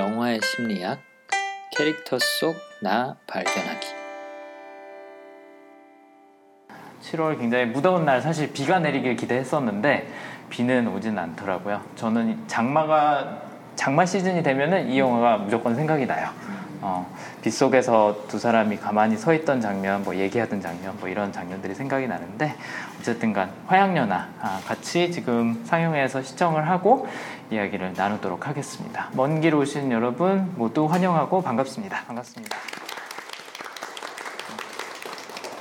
영화의 심리학 캐릭터 속 나 발견하기 7월 굉장히 무더운 날 사실 비가 내리길 기대했었는데 비는 오진 않더라고요. 저는 장마가 장마 시즌이 되면은 이 영화가 무조건 생각이 나요. 어, 빗속에서 두 사람이 가만히 서 있던 장면, 뭐 얘기하던 장면, 뭐 이런 장면들이 생각이 나는데 어쨌든 간 화양연화 아, 같이 지금 상영해서 시청을 하고 이야기를 나누도록 하겠습니다. 먼 길 오신 여러분 모두 환영하고 반갑습니다. 반갑습니다.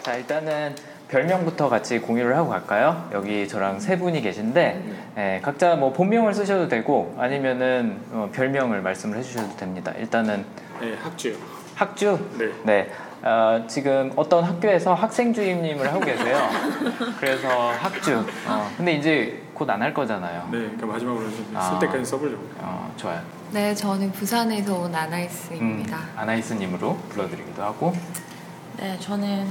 자 일단은 별명부터 같이 공유를 하고 갈까요? 여기 저랑 세 분이 계신데 예, 각자 뭐 본명을 쓰셔도 되고 아니면은 어, 별명을 말씀을 해주셔도 됩니다. 일단은 네, 학주요. 학주. 네. 네. 어, 지금 어떤 학교에서 학생 주임님을 하고 계세요. 그래서 학주. 어, 근데 이제 곧 안 할 거잖아요. 네, 그러니까 마지막으로 좀 아. 쓸 때까지 써보려고. 어, 좋아요. 네, 저는 부산에서 온 음, 아나이스입니다. 아나이스님으로 불러드리기도 하고 네, 저는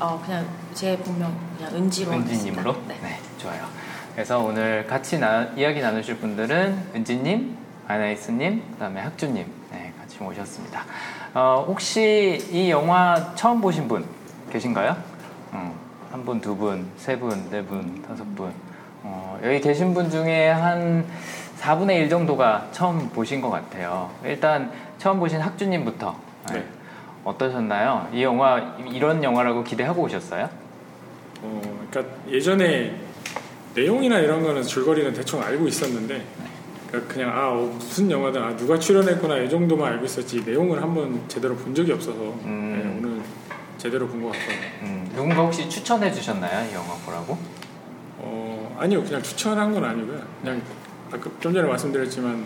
어 그냥 제 본명 그냥 은지로 은지님으로. 네. 네. 좋아요. 그래서 오늘 같이 나, 이야기 나누실 분들은 은지님, 아나이스님, 그다음에 학주님, 네, 같이 모셨습니다. 어, 혹시 이 영화 처음 보신 분 계신가요? 음, 한 분, 두 분, 세 분, 네 분, 다섯 분. 어, 여기 계신 분 중에 한 4분의 1 정도가 처음 보신 것 같아요. 일단 처음 보신 학주님부터 네. 네. 어떠셨나요? 이 영화 이런 영화라고 기대하고 오셨어요? 어, 그러니까 예전에 내용이나 이런 거는 줄거리는 대충 알고 있었는데 그러니까 그냥 아 어, 무슨 영화다 아, 누가 출연했구나 이 정도만 알고 있었지 내용을 한번 제대로 본 적이 없어서 음. 네, 오늘 제대로 본 것 같아요. 음, 누군가 혹시 추천해 주셨나요? 이 영화 보라고? 어, 아니요, 그냥 추천한 건 아니고요. 그냥 아까 좀 전에 말씀드렸지만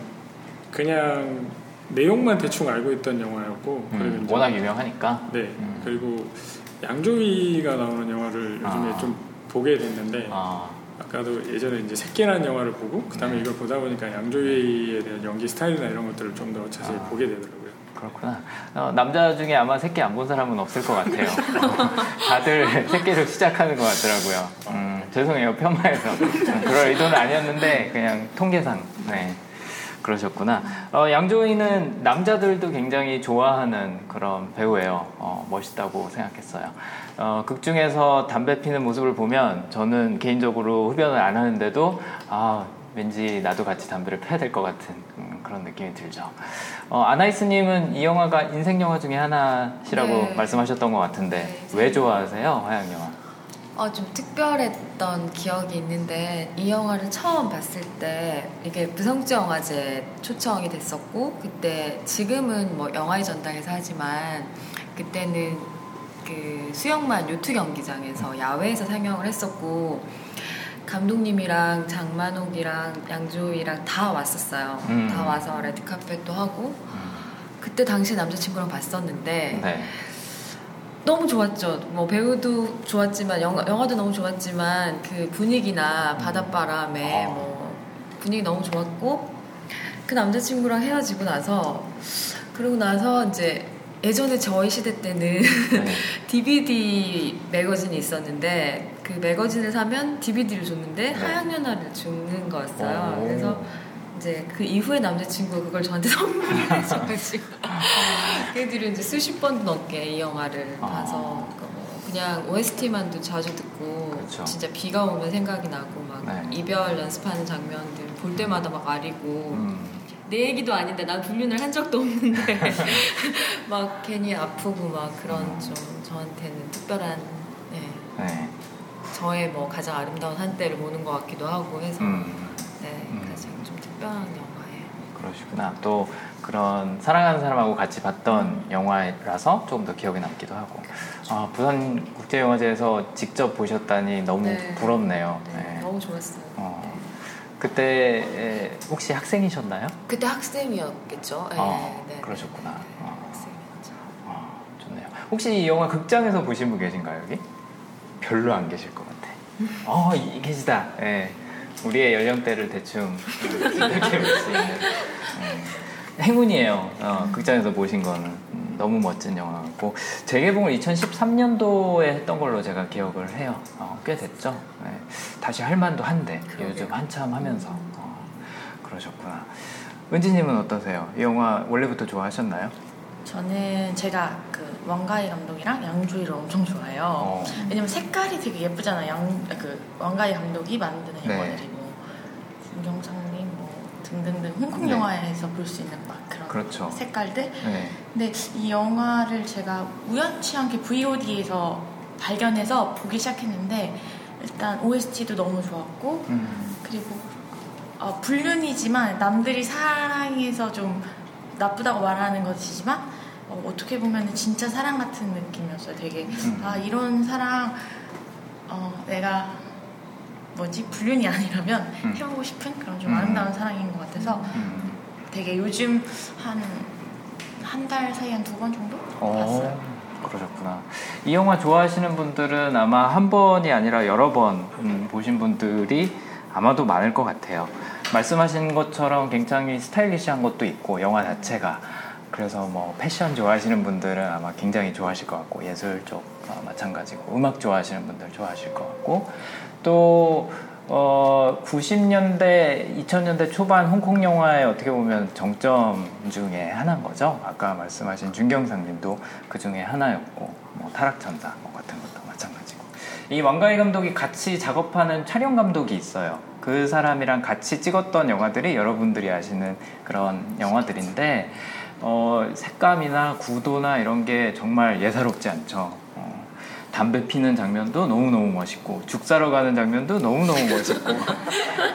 그냥 내용만 대충 알고 있던 영화였고 음, 워낙 유명하니까. 네 음. 그리고 양조위가 나오는 영화를 요즘에 아. 좀 보게 됐는데 아, 아까도 예전에 이제 새끼라는 영화를 보고 그다음에 네. 이걸 보다 보니까 양조위에 대한 연기 스타일이나 이런 것들을 좀 더 자세히 아. 보게 되더라고요. 그렇구나. 어, 남자 중에 아마 새끼 안 본 사람은 없을 것 같아요. 어, 다들 새끼로 시작하는 것 같더라고요. 음, 죄송해요. 음, 그럴 의도는 아니었는데, 그냥 통계상. 네. 그러셨구나. 어, 양조위는 남자들도 굉장히 좋아하는 그런 배우예요. 어, 멋있다고 생각했어요. 어, 극 중에서 담배 피는 모습을 보면 저는 개인적으로 흡연을 안 하는데도 아, 왠지 나도 같이 담배를 펴야 될 것 같은 음, 그런 느낌이 들죠. 어, 아나이스님은 이 영화가 인생 영화 중에 하나시라고 네. 말씀하셨던 것 같은데 네. 왜 좋아하세요, 화양 영화? 어, 좀 특별했던 기억이 있는데 이 영화를 처음 봤을 때 이게 부성지 영화제 초청이 됐었고 그때 지금은 뭐 영화의 전당에서 하지만 그때는 그 수영만 요트 경기장에서 야외에서 상영을 했었고 감독님이랑 장만옥이랑 양조위랑 다 왔었어요. 음. 다 와서 레드카펫도 하고 그때 당시 남자친구랑 봤었는데 네. 너무 좋았죠. 뭐 배우도 좋았지만 영화, 영화도 너무 좋았지만 그 분위기나 바닷바람에 아. 뭐 분위기 너무 좋았고 그 남자친구랑 헤어지고 나서 그러고 나서 이제 예전에 저희 시대 때는 네. DVD 매거진이 있었는데 그 매거진을 사면 DVD를 줬는데 네. 하양연화를 주는 거였어요. 오. 그래서 이제 그 이후에 남자친구가 그걸 저한테 선물을 해줘가지고 그 뒤로 이제 수십 번 넘게 이 영화를 아. 봐서 그뭐 그냥 OST만도 자주 듣고 그쵸. 진짜 비가 오면 생각이 나고 막 네. 이별 연습하는 장면들 볼 때마다 막 아리고 음, 내 얘기도 아닌데 난 불륜을 한 적도 없는데 막 괜히 아프고 막 그런 좀 저한테는 특별한 네, 네. 저의 뭐 가장 아름다운 한때를 보는 것 같기도 하고 해서 음, 네 음. 특별한 영화예요. 그러시구나. 또 그런 사랑하는 사람하고 같이 봤던 영화라서 조금 더 기억에 남기도 하고. 아, 부산 국제영화제에서 직접 보셨다니 너무 네. 부럽네요. 네, 네. 너무 좋았어요. 어, 그때 에, 혹시 학생이셨나요? 그때 학생이었겠죠. 네, 어, 네, 그러셨구나. 네, 어. 학생이었죠. 아, 좋네요. 혹시 이 영화 극장에서 보신 분 계신가요, 여기? 별로 안 계실 것 같아. 어, 이, 계시다. 예. 우리의 연령대를 대충 음, 생각해 볼 수 있는. 음, 행운이에요. 어, 극장에서 보신 거는. 음, 너무 멋진 영화 같고. 재개봉을 2013년도에 했던 걸로 제가 기억을 해요. 어, 꽤 됐죠. 예. 다시 할 만도 한데, 그러게요. 요즘 한참 하면서. 어, 그러셨구나. 은지님은 어떠세요? 이 영화 원래부터 좋아하셨나요? 저는 제가 그 왕가희 감독이랑 양조위를 엄청 좋아해요. 어. 왜냐면 색깔이 되게 예쁘잖아요. 양, 그 왕가희 감독이 만드는 네. 영화들이 뭐 김경상님 뭐 등등등 홍콩 네. 영화에서 볼 수 있는 막 그런 그렇죠. 색깔들. 네. 근데 이 영화를 제가 우연치 않게 VOD에서 발견해서 보기 시작했는데 일단 OST도 너무 좋았고 음. 그리고 어, 불륜이지만 남들이 사랑해서 좀 나쁘다고 말하는 것이지만 어, 떻게 보면 진짜 사랑 같은 느낌이었어요. 되게 음. 아 이런 사랑 어, 내가 뭐지 불륜이 아니라면 음. 해보고 싶은 그런 좀 음. 아름다운 사랑인 것 같아서 음. 되게 요즘 한 한 달 사이에 한두 번 정도 봤어요. 어, 그러셨구나. 이 영화 좋아하시는 분들은 아마 한 번이 아니라 여러 번 음, 보신 분들이 아마도 많을 것 같아요. 말씀하신 것처럼 굉장히 스타일리시한 것도 있고 영화 자체가 그래서 뭐 패션 좋아하시는 분들은 아마 굉장히 좋아하실 것 같고 예술 쪽 어, 마찬가지고 음악 좋아하시는 분들 좋아하실 것 같고 또 어, 90년대, 2000년대 초반 홍콩 영화의 어떻게 보면 정점 중에 하나인 거죠. 아까 말씀하신 준경상 님도 그 중에 하나였고, 뭐 타락천사 뭐 같은 것도 마찬가지고. 이 왕가희 감독이 같이 작업하는 촬영 감독이 있어요. 그 사람이랑 같이 찍었던 영화들이 여러분들이 아시는 그런 영화들인데, 어, 색감이나 구도나 이런 게 정말 예사롭지 않죠. 어, 담배 피는 장면도 너무너무 멋있고 죽 사러 가는 장면도 너무너무 멋있고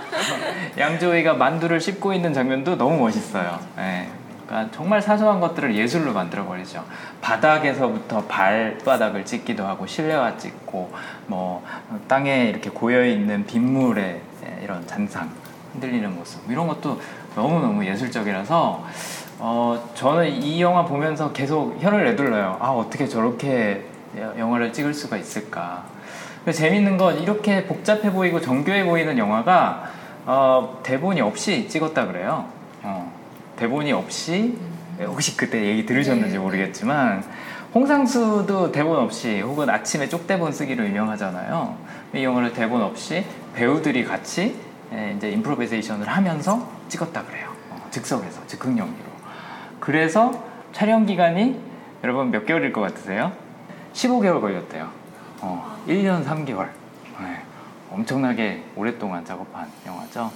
양조위가 만두를 씹고 있는 장면도 너무 멋있어요. 예. 그러니까 정말 사소한 것들을 예술로 만들어 버리죠. 바닥에서부터 발바닥을 찍기도 하고 실내화 찍고 뭐 땅에 이렇게 고여 있는 빗물에 이런 잔상 흔들리는 모습 이런 것도 너무 너무 예술적이라서 어 저는 이 영화 보면서 계속 혀를 내둘러요. 아 어떻게 저렇게 영화를 찍을 수가 있을까? 재밌는 건 이렇게 복잡해 보이고 정교해 보이는 영화가 어, 대본이 없이 찍었다 그래요. 어, 대본이 없이 혹시 그때 얘기 들으셨는지 모르겠지만 홍상수도 대본 없이 혹은 아침에 쪽대본 쓰기로 유명하잖아요. 이 영화를 대본 없이 배우들이 같이 예, 이제 임프로비제이션을 하면서 찍었다 그래요. 어, 즉석에서 즉흥 연기로. 그래서 촬영 기간이 여러분 몇 개월일 것 같으세요? 15개월 걸렸대요. 어, 1년 3개월. 네, 엄청나게 오랫동안 작업한 영화죠.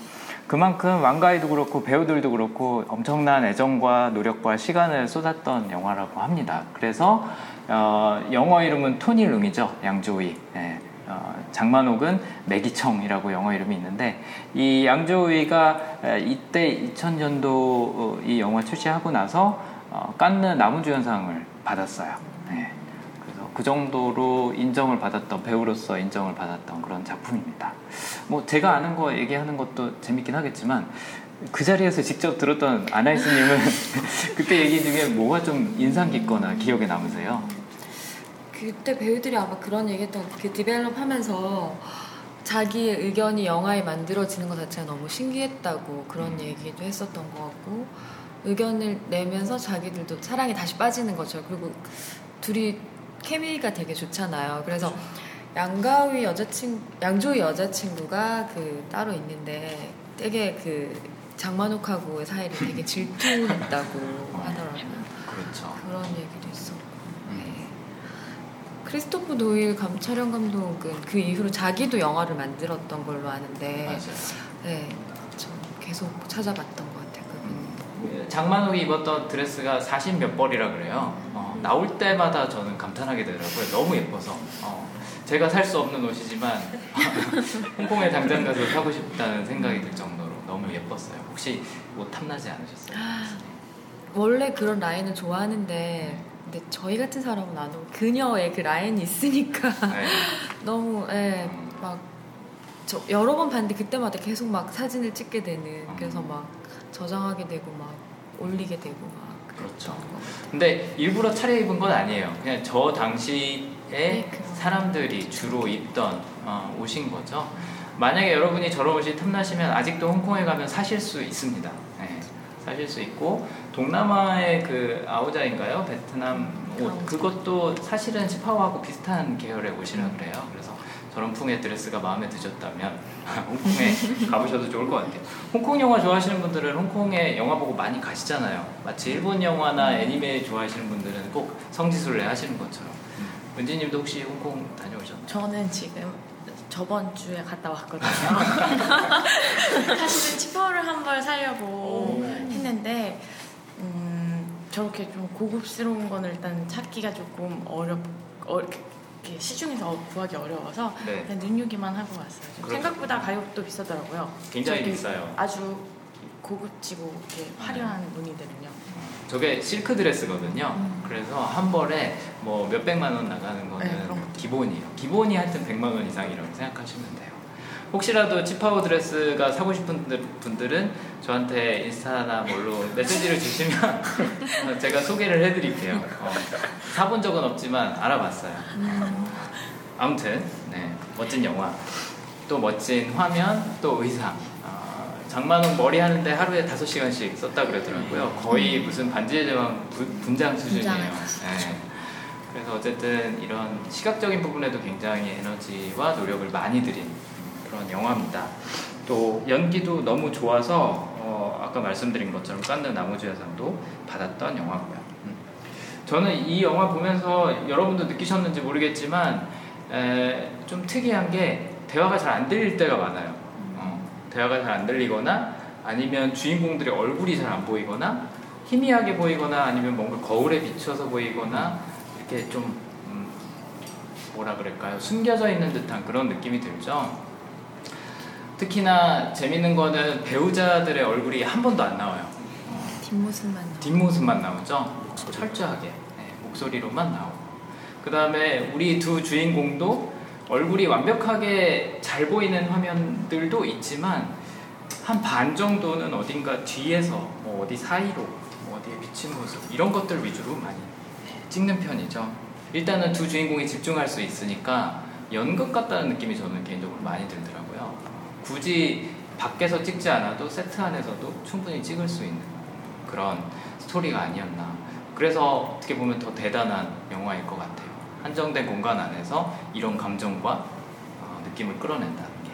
그만큼 왕가이도 그렇고 배우들도 그렇고 엄청난 애정과 노력과 시간을 쏟았던 영화라고 합니다. 그래서 어, 영어 이름은 토니 룽이죠. 양조위. 네, 어, 장만옥은 매기청이라고 영어 이름이 있는데 이 양조위가 에, 이때 2000년도 어, 이 영화 출시하고 나서 어, 깐느 나무주연상을 받았어요. 네. 그래서 그 정도로 인정을 받았던 배우로서 인정을 받았던 그런 작품입니다. 뭐 제가 아는 거 얘기하는 것도 재밌긴 하겠지만 그 자리에서 직접 들었던 아나이스님은 그때 얘기 중에 뭐가 좀 인상 깊거나 기억에 남으세요? 그때 배우들이 아마 그런 얘기했던 그 디벨롭 하면서 자기의 의견이 영화에 만들어지는 것 자체가 너무 신기했다고 그런 얘기도 했었던 것 같고 의견을 내면서 자기들도 사랑에 다시 빠지는 거죠. 그리고 둘이 케미가 되게 좋잖아요. 그래서 양가위 여자친 양조위 여자친구가 그 따로 있는데 되게 그 장만옥하고의 사이를 되게 질투했다고 하더라고요. 그렇죠. 그런. 네. 크리스토프 도일 감, 촬영 감독은 그 이후로 자기도 영화를 만들었던 걸로 아는데, 맞아요. 네, 좀 계속 찾아봤던 것 같아요. 그분. 장만옥이 입었던 드레스가 40몇 벌이라 그래요. 어, 나올 때마다 저는 감탄하게 되더라고요. 너무 예뻐서. 어, 제가 살 수 없는 옷이지만 홍콩에 당장 가서 사고 싶다는 생각이 들 정도로 너무 예뻤어요. 혹시 옷 탐나지 않으셨어요? 원래 그런 라인을 좋아하는데, 근데 저희 같은 사람은 안 오고 그녀의 그 라인이 있으니까 네. 너무, 예, 막, 저 여러 번 봤는데 그때마다 계속 막 사진을 찍게 되는, 그래서 막 저장하게 되고 막 올리게 되고 막 그렇죠. 근데 일부러 차려입은 건 아니에요. 그냥 저 당시에 네, 사람들이 주로 입던 어, 옷인 거죠. 만약에 여러분이 저런 옷이 탐나시면 아직도 홍콩에 가면 사실 수 있습니다. 네, 사실 수 있고 동남아의 그 아오자인가요? 베트남 옷. 그것도 사실은 시파오하고 비슷한 계열의 옷이라 그래요. 그래서 저런 풍의 드레스가 마음에 드셨다면 홍콩에 가보셔도 좋을 것 같아요. 홍콩 영화 좋아하시는 분들은 홍콩에 영화 보고 많이 가시잖아요. 마치 일본 영화나 애니메 좋아하시는 분들은 꼭 성지순례 하시는 것처럼. 은지님도 혹시 홍콩 다녀오셨나요? 저는 지금 저번 주에 갔다 왔거든요. 사실은 치퍼를 한벌 사려고 했는데 음, 저렇게 좀 고급스러운 거는 일단 찾기가 조금 어렵 어, 이렇게 시중에서 구하기 어려워서 네. 그냥 눈요기만 하고 왔어요. 좀 그렇죠. 생각보다 가격도 비싸더라고요. 굉장히 비싸요. 아주 고급지고 이렇게 화려한 무늬들은요. 저게 실크 드레스거든요. 그래서 한 벌에 뭐 몇백만 원 나가는 거는 네. 기본이에요. 기본이 하여튼 100만 원 이상이라고 생각하시면 돼요. 혹시라도 치파오 드레스가 사고 싶은 분들- 분들 은 저한테 인스타나 뭘로 메시지를 주시면 제가 소개를 해드릴게요. 어, 사본 적은 없지만 알아봤어요. 아무튼 네, 멋진 영화, 또 멋진 화면, 또 의상. 아, 장만홍 머리 하는데 하루에 5시간씩 썼다 그러더라고요. 거의 무슨 반지의 제왕 부- 분장 수준이에요. 네. 그래서 어쨌든 이런 시각적인 부분에도 굉장히 에너지와 노력을 많이 들인 그런 영화입니다. 또 연기도 너무 좋아서 어, 아까 말씀드린 것처럼 깐느 나무주연상도 받았던 영화고요. 음. 저는 이 영화 보면서 여러분도 느끼셨는지 모르겠지만 에, 좀 특이한 게 대화가 잘 안 들릴 때가 많아요. 어, 대화가 잘 안 들리거나 아니면 주인공들의 얼굴이 잘 안 보이거나 희미하게 보이거나 아니면 뭔가 거울에 비춰서 보이거나 이렇게 좀 음, 뭐라 그럴까요? 숨겨져 있는 듯한 그런 느낌이 들죠. 특히나 재밌는 거는 배우자들의 얼굴이 한 번도 안 나와요. 뒷모습만 나와. 뒷모습만 나오죠. 철저하게 네, 목소리로만 나오고. 그 다음에 우리 두 주인공도 얼굴이 완벽하게 잘 보이는 화면들도 있지만 한 반 정도는 어딘가 뒤에서 뭐 어디 사이로 뭐 어디에 비친 모습 이런 것들 위주로 많이 찍는 편이죠. 일단은 두 주인공이 집중할 수 있으니까 연극 같다는 느낌이 저는 개인적으로 많이 들더라고요. 굳이 밖에서 찍지 않아도 세트 안에서도 충분히 찍을 수 있는 그런 스토리가 아니었나. 그래서 어떻게 보면 더 대단한 영화일 것 같아요. 한정된 공간 안에서 이런 감정과 어, 느낌을 끌어낸다는 게.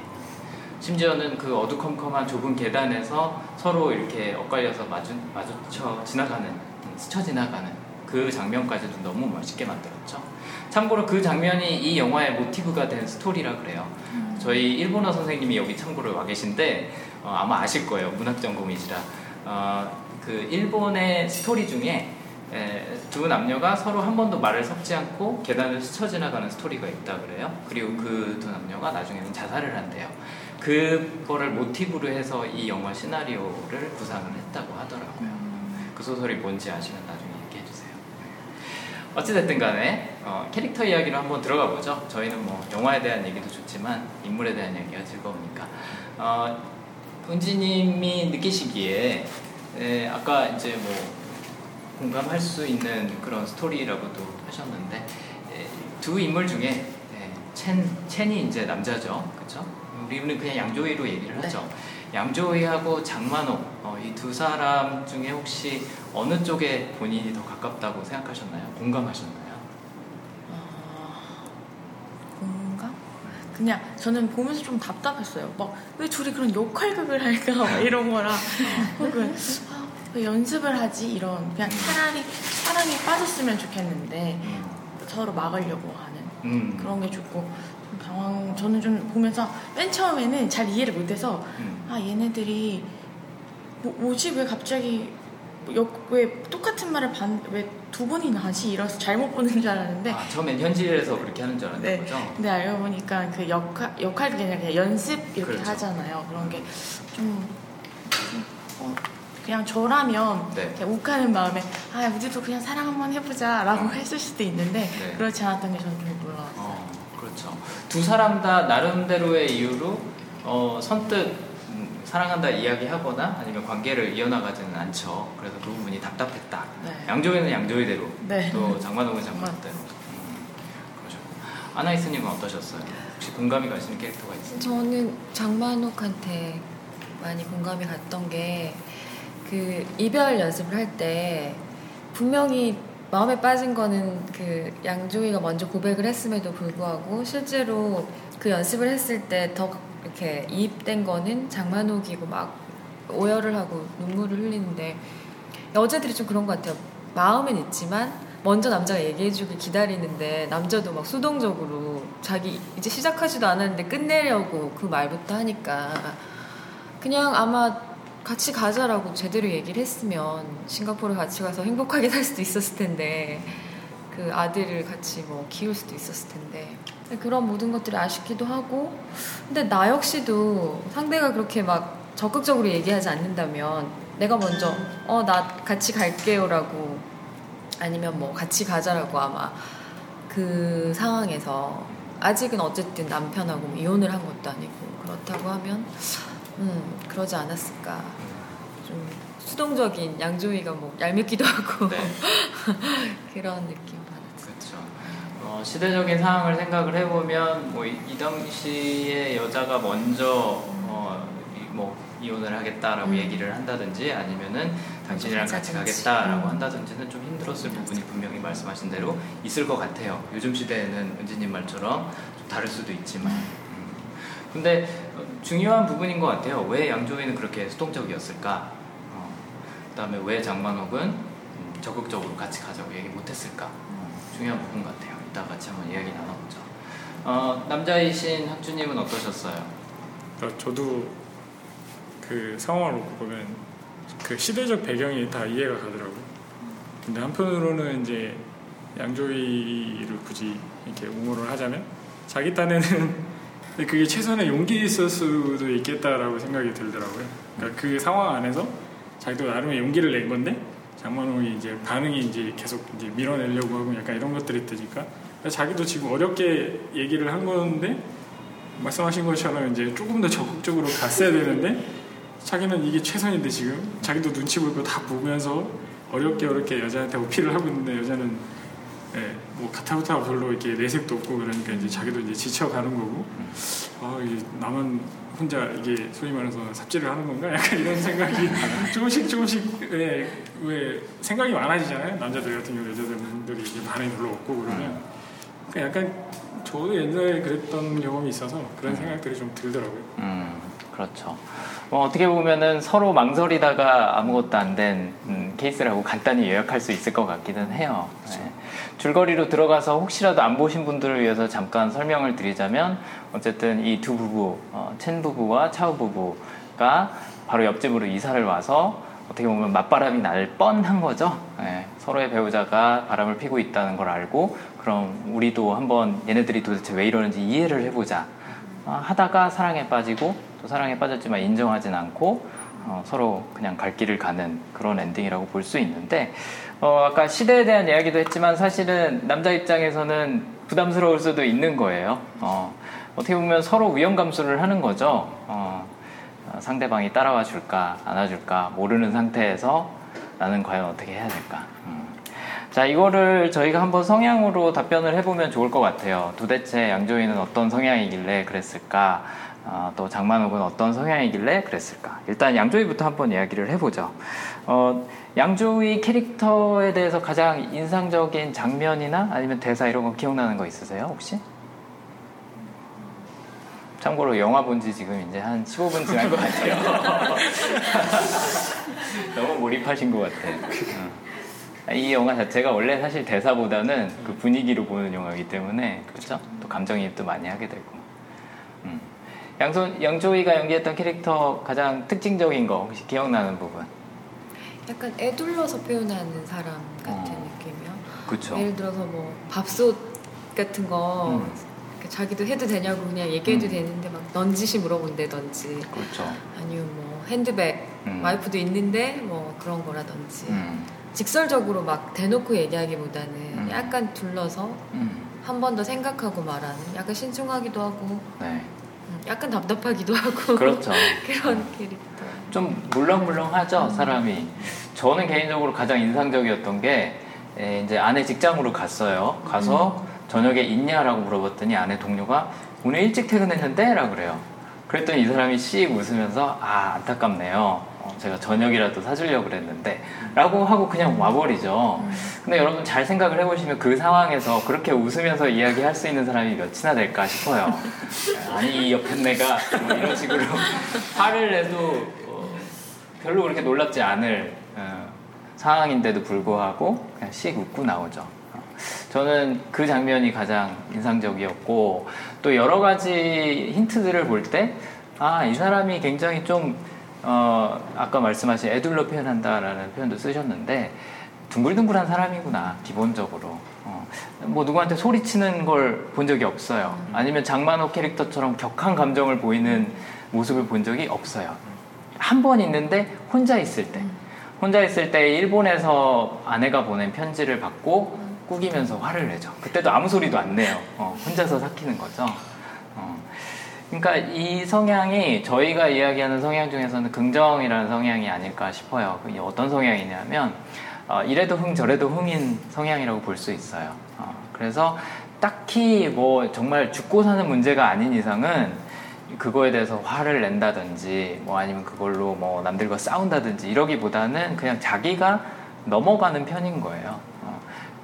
심지어는 그 어두컴컴한 좁은 계단에서 서로 이렇게 엇갈려서 마주, 마주쳐 지나가는, 음, 스쳐 지나가는 그 장면까지도 너무 멋있게 만들었죠. 참고로 그 장면이 이 영화의 모티브가 된 스토리라 그래요. 저희 일본어 선생님이 여기 참고로 와 계신데 어, 아마 아실 거예요. 문학 전공이시라. 어, 그 일본의 스토리 중에 에, 두 남녀가 서로 한 번도 말을 섞지 않고 계단을 스쳐 지나가는 스토리가 있다 그래요. 그리고 그 두 남녀가 나중에는 자살을 한대요. 그거를 모티브로 해서 이 영화 시나리오를 구상을 했다고 하더라고요. 그 소설이 뭔지 아시면 나중에. 어찌됐든 간에 어, 캐릭터 이야기로 한번 들어가 보죠. 저희는 뭐 영화에 대한 얘기도 좋지만 인물에 대한 얘기가 즐거우니까. 어, 은지님이 느끼시기에 에, 아까 이제 뭐 공감할 수 있는 그런 스토리라고도 하셨는데 에, 두 인물 중에 에, 첸 첸이 이제 남자죠, 그렇죠? 우리는 그냥 양조위로 얘기를 하죠. 양조위하고 장만옥 어, 이 두 사람 중에 혹시 어느 쪽에 본인이 더 가깝다고 생각하셨나요? 공감하셨나요? 아, 공감? 그냥 저는 보면서 좀 답답했어요. 막 왜 둘이 그런 역할극을 할까 막 이런 거랑 혹은 아, 왜 연습을 하지 이런 그냥 차라리 사랑에 빠졌으면 좋겠는데 서로 막으려고 하는 음, 그런 게 좋고 좀 당황 저는 좀 보면서 맨 처음에는 잘 이해를 못해서 음, 아 얘네들이 뭐, 뭐지 왜 갑자기 역, 왜 똑같은 말을 왜 두 번이나 하지 이래서 잘못 보는 줄 알았는데 아, 처음엔 현실에서 그렇게 하는 줄 알았던 네. 거죠? 근데 알고 보니까 그 역할 역할 그게 아니라 그냥 연습 이렇게 그렇죠. 하잖아요 그런 게좀 어, 그냥 저라면 네. 그냥 욱하는 마음에 아 우리도 그냥 사랑 한번 해보자 라고 했을 수도 있는데 네. 그렇지 않았던 게 저는 좀 놀라웠어요. 어, 그렇죠. 두 사람 다 나름대로의 이유로 어, 선뜻 음, 사랑한다 이야기하거나 아니면 관계를 이어나가지는 않죠. 그래서 그 부분이 답답했다. 네. 양조위는 양조위대로, 네. 또 장만홍은 장만대로. 음, 그렇죠. 아나이스님은 어떠셨어요? 혹시 공감이 가시는 캐릭터가 있어요? 저는 장만옥한테 많이 공감이 갔던 게 그 이별 연습을 할 때 분명히 마음에 빠진 거는 그 양조위가 먼저 고백을 했음에도 불구하고 실제로 그 연습을 했을 때 더 이렇게 이입된 거는 장만옥이고 막 오열을 하고 눈물을 흘리는데 여자들이 좀 그런 것 같아요. 마음은 있지만 먼저 남자가 얘기해주길 기다리는데 남자도 막 수동적으로 자기 이제 시작하지도 않았는데 끝내려고 그 말부터 하니까 그냥 아마 같이 가자라고 제대로 얘기를 했으면 싱가포르 같이 가서 행복하게 살 수도 있었을 텐데 그 아들을 같이 뭐 키울 수도 있었을 텐데. 그런 모든 것들이 아쉽기도 하고. 근데 나 역시도 상대가 그렇게 막 적극적으로 얘기하지 않는다면 내가 먼저 어 나 같이 갈게요라고 아니면 뭐 같이 가자라고 아마 그 상황에서 아직은 어쨌든 남편하고 뭐 이혼을 한 것도 아니고 그렇다고 하면 음 그러지 않았을까 좀 수동적인 양조위가 뭐 얄밉기도 하고 네. 그런 느낌 받았어요. 그렇죠. 어, 시대적인 상황을 생각을 해보면 뭐이 당시에 여자가 먼저 어, 이- 뭐 이혼을 하겠다라고 음. 얘기를 한다든지 아니면은 당신이랑 같이. 가겠다라고 음. 한다든지는 좀 힘들었을 부분이 분명히 말씀하신 대로 있을 것 같아요. 요즘 시대에는 은지님 말처럼 좀 다를 수도 있지만. 음. 근데 어, 중요한 부분인 것 같아요. 왜 양조위는 그렇게 수동적이었을까? 어, 그다음에 왜 장만옥은 음, 적극적으로 같이 가자고 얘기 못했을까? 어, 중요한 부분 같아요. 이따 같이 한번 이야기 나눠보죠. 어, 남자이신 학주님은 어떠셨어요? 그러니까 저도 그 상황을 놓고 보면 그 시대적 배경이 다 이해가 가더라고요. 근데 한편으로는 이제 양조위를 굳이 이렇게 옹호를 하자면 자기 딴에는 근데 그게 최선의 용기 있을 수도 있겠다라고 생각이 들더라고요. 그러니까 그 상황 안에서 자기도 나름의 용기를 낸 건데 장만홍이 이제 반응이 이제 계속 이제 밀어내려고 하고 약간 이런 것들이 뜨니까 자기도 지금 어렵게 얘기를 한 건데 말씀하신 것처럼 이제 조금 더 적극적으로 갔어야 되는데 자기는 이게 최선인데 지금 자기도 눈치 보고 다 보면서 어렵게 어렵게 여자한테 어필을 하고 있는데 여자는 예, 뭐 가타부타 별로 이렇게 내색도 없고 그러니까 이제 자기도 이제 지쳐가는 거고 아 이게 나만 혼자 이게 소위 말해서 삽질을 하는 건가 약간 이런 생각이 조금씩 조금씩 예, 왜 생각이 많아지잖아요 남자들 같은 경우 여자들이 이제 반응이 별로 없고 그러면 그러니까 약간 저도 옛날에 그랬던 경험이 있어서 그런 생각들이 좀 들더라고요. 음, 그렇죠. 뭐 어떻게 보면은 서로 망설이다가 아무것도 안된 음, 케이스라고 간단히 요약할 수 있을 것 같기는 해요. 네. 줄거리로 들어가서 혹시라도 안 보신 분들을 위해서 잠깐 설명을 드리자면 어쨌든 이 두 부부, 어, 첸 부부와 차우 부부가 바로 옆집으로 이사를 와서 어떻게 보면 맞바람이 날 뻔한 거죠. 예, 서로의 배우자가 바람을 피고 있다는 걸 알고 그럼 우리도 한번 얘네들이 도대체 왜 이러는지 이해를 해보자. 아, 하다가 사랑에 빠지고 또 사랑에 빠졌지만 인정하진 않고 어, 서로 그냥 갈 길을 가는 그런 엔딩이라고 볼 수 있는데 어, 아까 시대에 대한 이야기도 했지만 사실은 남자 입장에서는 부담스러울 수도 있는 거예요. 어, 어떻게 보면 서로 위험 감수를 하는 거죠. 어, 어, 상대방이 따라와 줄까 안아줄까 모르는 상태에서 나는 과연 어떻게 해야 될까. 음. 자 이거를 저희가 한번 성향으로 답변을 해보면 좋을 것 같아요. 도대체 양조위는 어떤 성향이길래 그랬을까? 어, 또 장만옥은 어떤 성향이길래 그랬을까? 일단 양조위부터 한번 이야기를 해보죠. 어, 양조위 캐릭터에 대해서 가장 인상적인 장면이나 아니면 대사 이런 거 기억나는 거 있으세요 혹시? 참고로 영화 본 지 지금 이제 한 15분 지난 것 같아요. 너무 몰입하신 것 같아요. 어. 이 영화 자체가 원래 사실 대사보다는 그 분위기로 보는 영화이기 때문에 그렇죠? 또 감정이입도 많이 하게 되고. 음. 양손 양조위가 연기했던 캐릭터 가장 특징적인 거 혹시 기억나는 부분? 약간 애둘러서 표현하는 사람 같은 어. 느낌이요. 그렇죠. 예를 들어서 뭐 밥솥 같은 거 음. 자기도 해도 되냐고 그냥 얘기해도 음. 되는데 막 넌지시 물어본다든지 그렇죠. 아니면 뭐 핸드백 음. 와이프도 있는데 뭐 그런 거라든지 음. 직설적으로 막 대놓고 얘기하기보다는 음. 약간 둘러서 음. 한번 더 생각하고 말하는 약간 신중하기도 하고 네. 음, 약간 답답하기도 하고 그렇죠. 그런 캐릭터. 좀 물렁물렁하죠 사람이. 저는 개인적으로 가장 인상적이었던 게 에, 이제 아내 직장으로 갔어요. 가서 저녁에 있냐라고 물어봤더니 아내 동료가 오늘 일찍 퇴근했는데라고 그래요. 그랬더니 이 사람이 씩 웃으면서 아 안타깝네요. 어, 제가 저녁이라도 사주려고 그랬는데 라고 하고 그냥 와버리죠. 근데 여러분 잘 생각을 해보시면 그 상황에서 그렇게 웃으면서 이야기할 수 있는 사람이 몇이나 될까 싶어요. 아니 옆에 내가 뭐 이런 식으로 화를 내도 어, 별로 그렇게 놀랍지 않을 어, 상황인데도 불구하고 그냥 씩 웃고 나오죠. 어, 저는 그 장면이 가장 인상적이었고 또 여러 가지 힌트들을 볼 때 아, 이 사람이 굉장히 좀 어, 아까 말씀하신 애둘러 표현한다라는 표현도 쓰셨는데 둥글둥글한 사람이구나 기본적으로. 어, 뭐 누구한테 소리치는 걸 본 적이 없어요. 아니면 장만호 캐릭터처럼 격한 감정을 보이는 모습을 본 적이 없어요 한 번 있는데 혼자 있을 때. 혼자 있을 때 일본에서 아내가 보낸 편지를 받고 꾸기면서 화를 내죠. 그때도 아무 소리도 안 내요. 어, 혼자서 삭히는 거죠. 어, 그러니까 이 성향이 저희가 이야기하는 성향 중에서는 긍정이라는 성향이 아닐까 싶어요. 그게 어떤 성향이냐면 어, 이래도 흥 저래도 흥인 성향이라고 볼 수 있어요. 어, 그래서 딱히 뭐 정말 죽고 사는 문제가 아닌 이상은 그거에 대해서 화를 낸다든지 뭐 아니면 그걸로 뭐 남들과 싸운다든지 이러기보다는 그냥 자기가 넘어가는 편인 거예요. 어,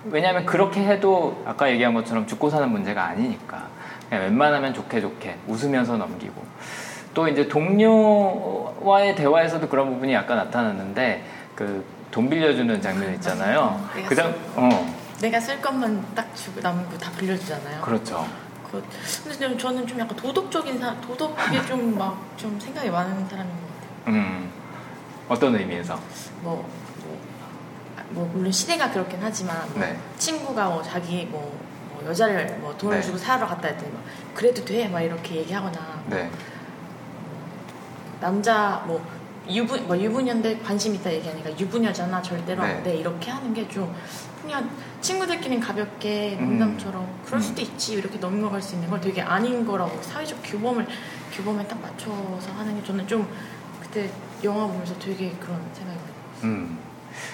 왜냐하면 그렇게 해도 아까 얘기한 것처럼 죽고 사는 문제가 아니니까. 그냥 웬만하면 좋게 좋게 웃으면서 넘기고 또 이제 동료와의 대화에서도 그런 부분이 약간 나타났는데 그 돈 빌려주는 장면 있잖아요. 내가 그장 어 내가 쓸 것만 딱 주고 남은 거 다 빌려주잖아요. 그렇죠. 그, 근데 좀 저는 좀 약간 도덕적인 사 도덕에 좀 막 좀 생각이 많은 사람인 것 같아요. 음 어떤 의미에서? 뭐, 뭐, 뭐 물론 시대가 그렇긴 하지만 뭐 네. 친구가 뭐 자기 뭐, 뭐 여자를 뭐 돈을 네. 주고 사러 갔다 했더니 막 그래도 돼? 막 이렇게 얘기하거나 네. 남자 뭐 유부 뭐 유부녀인데 관심 있다 얘기하니까 유부녀잖아 절대로 네. 안돼 이렇게 하는 게 좀 그냥 친구들끼리는 가볍게 음. 농담처럼 그럴 음. 수도 있지 이렇게 넘어갈 수 있는 걸 되게 아닌 거라고 사회적 규범을 규범에 딱 맞춰서 하는 게 저는 좀 그때 영화 보면서 되게 그런 생각이 들어요. 음.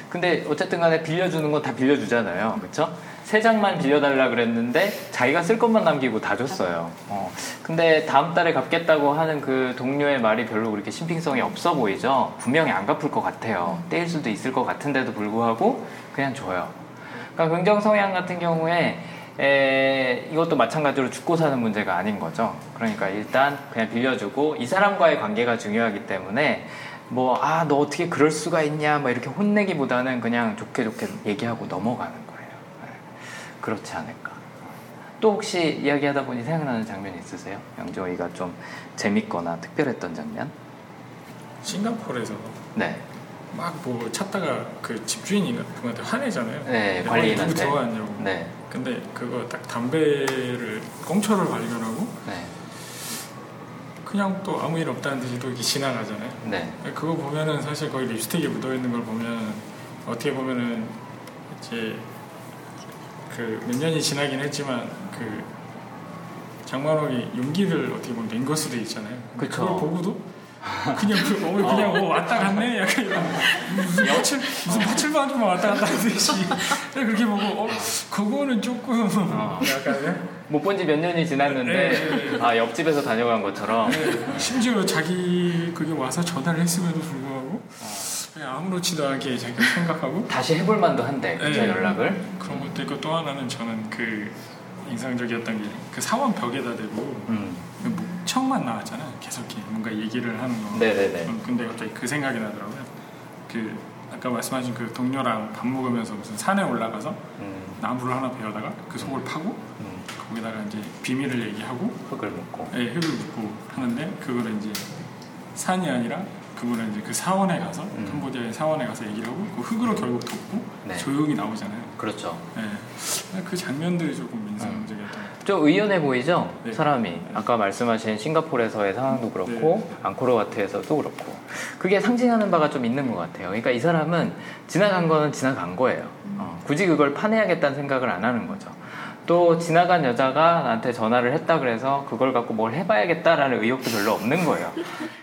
근데 어쨌든 간에 빌려주는 건 다 빌려주잖아요. 그렇죠? 세 장만 빌려달라 그랬는데 자기가 쓸 것만 남기고 다 줬어요. 어. 근데 다음 달에 갚겠다고 하는 그 동료의 말이 별로 그렇게 신빙성이 없어 보이죠? 분명히 안 갚을 것 같아요. 떼일 수도 있을 것 같은데도 불구하고 그냥 줘요. 그러니까 긍정 성향 같은 경우에 에, 이것도 마찬가지로 죽고 사는 문제가 아닌 거죠. 그러니까 일단 그냥 빌려주고 이 사람과의 관계가 중요하기 때문에 뭐, 아, 너 어떻게 그럴 수가 있냐, 뭐 이렇게 혼내기보다는 그냥 좋게 좋게 얘기하고 넘어가는 거예요. 네. 그렇지 않을까. 또 혹시 이야기하다 보니 생각나는 장면 있으세요? 영조이가 좀 재밌거나 특별했던 장면? 싱가포르에서 네. 막 뭐 찾다가 그 집주인이 누구한테 화내잖아요. 네, 누구 관리인한테. 들어왔냐고. 네. 근데 그거 딱 담배를 꽁초를 발견하고 네. 그냥 또 아무 일 없다는 듯이 또 이렇게 지나가잖아요. 네. 그거 보면은 사실 거기 립스틱이 묻어 있는 걸 보면 어떻게 보면은 이제 그 몇 년이 지나긴 했지만 그 장만옥이 용기를 어떻게 보면 낸 걸 수도 있잖아요. 그걸 보고도 그냥 그 어, 그냥 어, 왔다 갔네 약간 이런 무슨 파출 무슨 파출부 아줌마 왔다 갔다 하듯이 그렇게 보고 어 그거는 조금 어. 약간 못 본 지 몇 년이 지났는데, 네, 네. 아, 옆집에서 다녀간 것처럼. 네, 심지어 자기 그게 와서 전화를 했음에도 불구하고 그냥 아무렇지도 않게 자기가 생각하고 다시 해볼 만도 한데, 그죠, 네. 연락을. 그런 것도 있고 또 하나는 저는 그 인상적이었던 게 그 사원 벽에다 대고 음. 그 목청만 나왔잖아요. 계속 이렇게 뭔가 얘기를 하는 거. 네네네. 음, 근데 갑자기 그 생각이 나더라고요. 그 아까 말씀하신 그 동료랑 밥 먹으면서 무슨 산에 올라가서 음. 나무를 하나 베어다가 그 속을 파고 음. 거기다가 이제 비밀을 얘기하고 흙을 묻고. 예, 흙을 묻고 하는데 그거를 이제 산이 아니라 그거는 이제 그 사원에 가서 음. 캄보디아의 사원에 가서 얘기를 하고 그 흙으로 결국 덮고 네. 조용히 나오잖아요. 그렇죠. 예. 그 장면들이 조금 같아요. 좀 의연해 보이죠? 네. 사람이. 아까 말씀하신 싱가포르에서의 상황도 그렇고, 네. 앙코르와트에서도 그렇고. 그게 상징하는 바가 좀 있는 것 같아요. 그러니까 이 사람은 지나간 거는 지나간 거예요. 어, 굳이 그걸 파내야겠다는 생각을 안 하는 거죠. 또 지나간 여자가 나한테 전화를 했다 그래서 그걸 갖고 뭘 해봐야겠다라는 의욕도 별로 없는 거예요.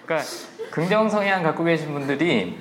그러니까 긍정 성향 갖고 계신 분들이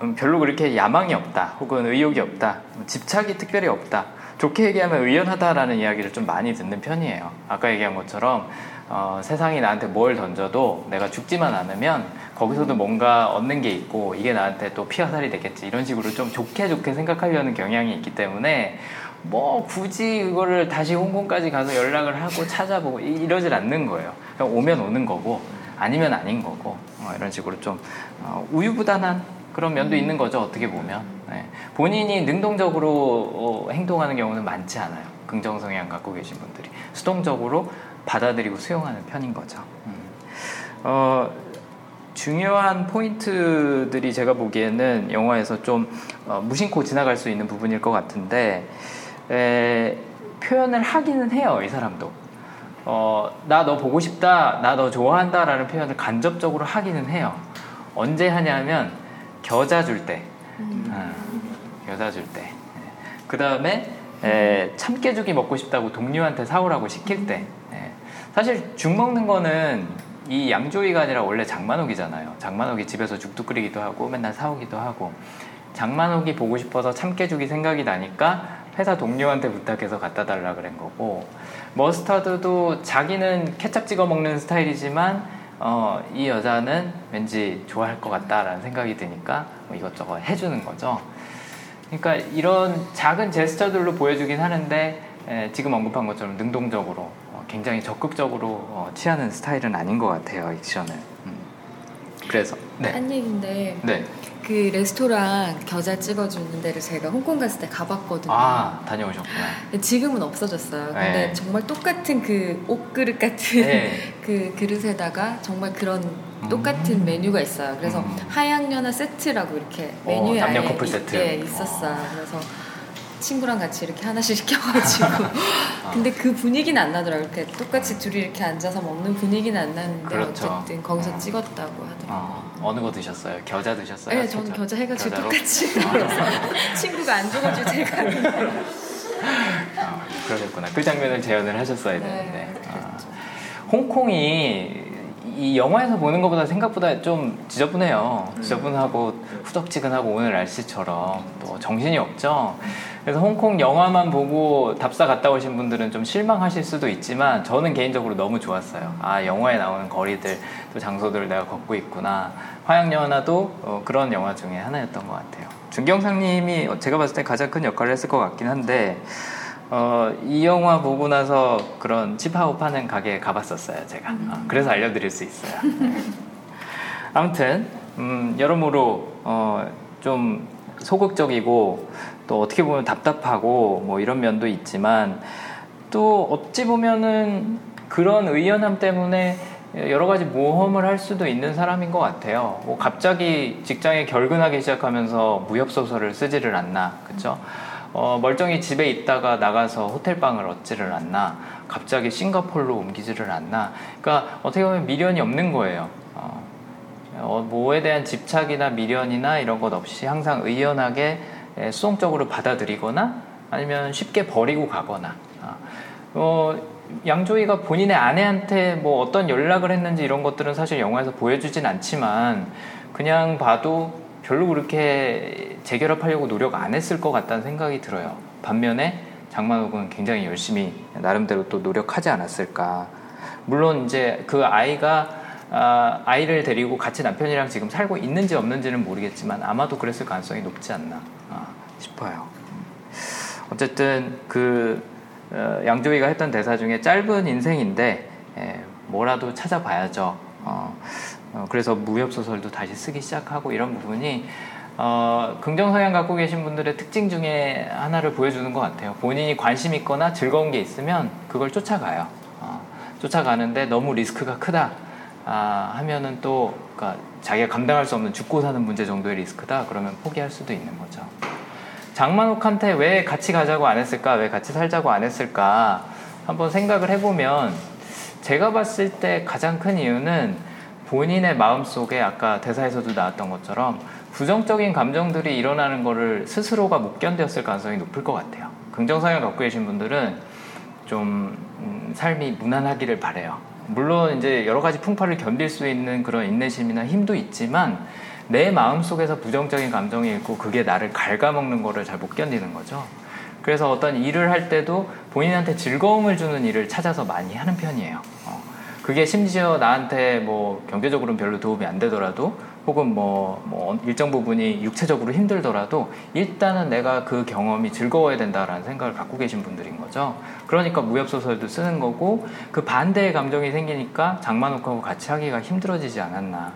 음, 별로 그렇게 야망이 없다, 혹은 의욕이 없다, 집착이 특별히 없다. 좋게 얘기하면 의연하다라는 이야기를 좀 많이 듣는 편이에요. 아까 얘기한 것처럼 어, 세상이 나한테 뭘 던져도 내가 죽지만 않으면 거기서도 뭔가 얻는 게 있고 이게 나한테 또 피화살이 되겠지 이런 식으로 좀 좋게 좋게 생각하려는 경향이 있기 때문에 뭐 굳이 이거를 다시 홍콩까지 가서 연락을 하고 찾아보고 이- 이러질 않는 거예요. 그냥 오면 오는 거고 아니면 아닌 거고 어, 이런 식으로 좀 어, 우유부단한 그런 면도 있는 거죠 어떻게 보면 네. 본인이 능동적으로 어, 행동하는 경우는 많지 않아요. 긍정 성향 갖고 계신 분들이 수동적으로 받아들이고 수용하는 편인 거죠. 음. 어, 중요한 포인트들이 제가 보기에는 영화에서 좀 어, 무심코 지나갈 수 있는 부분일 것 같은데 에, 표현을 하기는 해요 이 사람도 어, 나너 보고 싶다 나 너 좋아한다 라는 표현을 간접적으로 하기는 해요 언제 하냐면 겨자 줄 때 어, 겨자 줄때. 그 다음에 참깨죽이 먹고 싶다고 동료한테 사오라고 시킬 때. 예. 사실 죽 먹는 거는 이 양조위가 아니라 원래 장만옥이잖아요. 장만옥이 집에서 죽도 끓이기도 하고 맨날 사오기도 하고. 장만옥이 보고 싶어서 참깨죽이 생각이 나니까 회사 동료한테 부탁해서 갖다 달라 그런 거고. 머스타드도 자기는 케찹 찍어 먹는 스타일이지만 어, 이 여자는 왠지 좋아할 것 같다라는 생각이 드니까 뭐 이것저것 해주는 거죠. 그러니까 이런 작은 제스처들로 보여주긴 하는데 에, 지금 언급한 것처럼 능동적으로 어, 굉장히 적극적으로 어, 취하는 스타일은 아닌 것 같아요 액션을. 음. 그래서 네, 한 얘기인데 네, 그 레스토랑 겨자 찍어주는 데를 제가 홍콩 갔을 때 가봤거든요. 아 다녀오셨구나. 지금은 없어졌어요. 근데 네. 정말 똑같은 그 옷그릇 같은 네. 그 그릇에다가 정말 그런 음. 똑같은 메뉴가 있어요. 그래서 음. 하양연화 세트라고 이렇게 어, 메뉴에 남녀 아예 커플 이- 세트. 예, 있었어요. 그래서 친구랑 같이 이렇게 하나씩 시켜가지고 근데 그 분위기는 안 나더라고요. 이렇게 똑같이 둘이 이렇게 앉아서 먹는 분위기는 안 나는데 그렇죠. 어쨌든 거기서 어. 찍었다고 하더라고요. 어, 어느 거 드셨어요? 겨자 드셨어요? 네, 저는 겨자 해가지고 겨자로? 똑같이 친구가 안 줘가지고 제가 아, 그러셨구나. 그 장면을 재현을 하셨어야 네, 되는데. 아, 그랬죠. 홍콩이 이 영화에서 보는 것보다 생각보다 좀 지저분해요. 음. 지저분하고 후덥지근하고 오늘 날씨처럼 또 정신이 없죠. 그래서 홍콩 영화만 보고 답사 갔다 오신 분들은 좀 실망하실 수도 있지만 저는 개인적으로 너무 좋았어요. 아 영화에 나오는 거리들 또 장소들을 내가 걷고 있구나. 화양연화도 어, 그런 영화 중에 하나였던 것 같아요. 준경상님이 제가 봤을 때 가장 큰 역할을 했을 것 같긴 한데 어, 이 영화 보고 나서 그런 칩하우 파는 가게에 가봤었어요, 제가. 어, 그래서 알려드릴 수 있어요. 네. 아무튼, 음, 여러모로, 어, 좀 소극적이고, 또 어떻게 보면 답답하고, 뭐 이런 면도 있지만, 또 어찌 보면은 그런 의연함 때문에 여러 가지 모험을 할 수도 있는 사람인 것 같아요. 뭐 갑자기 직장에 결근하기 시작하면서 무협소설을 쓰지를 않나, 그쵸? 어, 멀쩡히 집에 있다가 나가서 호텔방을 얻지를 않나, 갑자기 싱가폴로 옮기지를 않나. 그러니까 어떻게 보면 미련이 없는 거예요. 어, 어, 뭐에 대한 집착이나 미련이나 이런 것 없이 항상 의연하게 에, 수동적으로 받아들이거나 아니면 쉽게 버리고 가거나. 아, 어, 양조위가 본인의 아내한테 뭐 어떤 연락을 했는지 이런 것들은 사실 영화에서 보여주진 않지만 그냥 봐도 별로 그렇게 재결합하려고 노력 안 했을 것 같다는 생각이 들어요. 반면에 장만옥은 굉장히 열심히 나름대로 또 노력하지 않았을까. 물론 이제 그 아이가 아, 아이를 데리고 같이 남편이랑 지금 살고 있는지 없는지는 모르겠지만 아마도 그랬을 가능성이 높지 않나 아, 싶어요. 어쨌든 그 어, 양조위가 했던 대사 중에 짧은 인생인데 예, 뭐라도 찾아봐야죠. 어, 어, 그래서 무협 소설도 다시 쓰기 시작하고 이런 부분이 어, 긍정 성향 갖고 계신 분들의 특징 중에 하나를 보여주는 것 같아요. 본인이 관심 있거나 즐거운 게 있으면 그걸 쫓아가요. 어, 쫓아가는데 너무 리스크가 크다 아, 하면은 또 그러니까 자기가 감당할 수 없는 죽고 사는 문제 정도의 리스크다 그러면 포기할 수도 있는 거죠. 장만옥한테 왜 같이 가자고 안 했을까? 왜 같이 살자고 안 했을까? 한번 생각을 해보면 제가 봤을 때 가장 큰 이유는 본인의 마음 속에 아까 대사에서도 나왔던 것처럼 부정적인 감정들이 일어나는 거를 스스로가 못 견뎠을 가능성이 높을 것 같아요. 긍정성향 갖고 계신 분들은 좀 음, 삶이 무난하기를 바래요. 물론 이제 여러 가지 풍파를 견딜 수 있는 그런 인내심이나 힘도 있지만 내 마음 속에서 부정적인 감정이 있고 그게 나를 갉아먹는 거를 잘 못 견디는 거죠. 그래서 어떤 일을 할 때도 본인한테 즐거움을 주는 일을 찾아서 많이 하는 편이에요. 어, 그게 심지어 나한테 뭐 경제적으로는 별로 도움이 안 되더라도 혹은 뭐, 뭐 일정 부분이 육체적으로 힘들더라도 일단은 내가 그 경험이 즐거워야 된다라는 생각을 갖고 계신 분들인 거죠. 그러니까 무협소설도 쓰는 거고 그 반대의 감정이 생기니까 장만옥하고 같이 하기가 힘들어지지 않았나.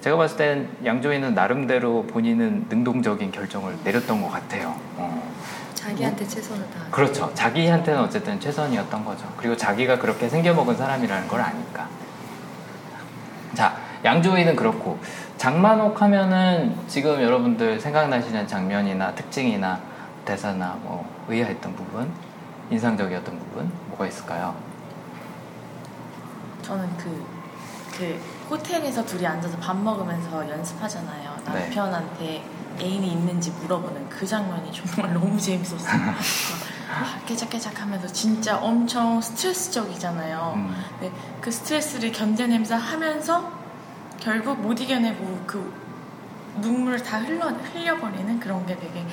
제가 봤을 땐 양조위는 나름대로 본인은 능동적인 결정을 내렸던 것 같아요. 어. 자기한테 최선을 다. 그렇죠. 자기한테는 어쨌든 최선이었던 거죠. 그리고 자기가 그렇게 생겨먹은 사람이라는 걸 아니까. 자, 양조위는 그렇고 장만옥 하면은 지금 여러분들 생각나시는 장면이나 특징이나 대사나 뭐 의아했던 부분, 인상적이었던 부분 뭐가 있을까요? 저는 그, 그 호텔에서 둘이 앉아서 밥 먹으면서 연습하잖아요. 네. 남편한테 애인이 있는지 물어보는 그 장면이 정말 너무 재밌었어요. 막 깨작깨작 하면서 진짜 엄청 스트레스적이잖아요. 음, 네, 그 스트레스를 견뎌내면서 하면서 결국 못 이겨내고 그 눈물을 다 흘러, 흘려버리는 그런 게 되게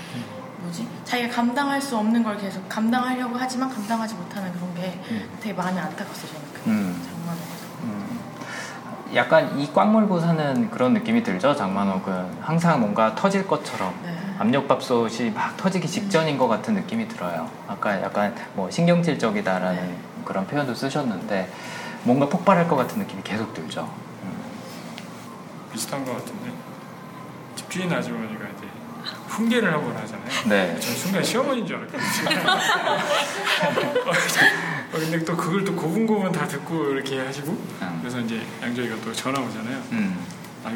뭐지? 자기가 감당할 수 없는 걸 계속 감당하려고 하지만 감당하지 못하는 그런 게 음. 되게 마음이 안타깝어요 저는 그 음. 음. 약간 이 꽉 물고 사는 그런 느낌이 들죠. 장만옥은 항상 뭔가 터질 것처럼 네. 압력밥솥이 막 터지기 직전인 것 같은 느낌이 들어요. 아까 약간 뭐 신경질적이다라는 네. 그런 표현도 쓰셨는데 뭔가 폭발할 것 같은 느낌이 계속 들죠. 음. 비슷한 것 같은데 집주인 아주머니가 이제 훈계를 한 번 하잖아요. 네. 전 순간 시어머니인 줄 알았거든요. 어, 근데 또 그걸 또 고분고분 다 듣고 이렇게 하시고 음. 그래서 이제 양조이가 또 전화 오잖아요. 음. 아,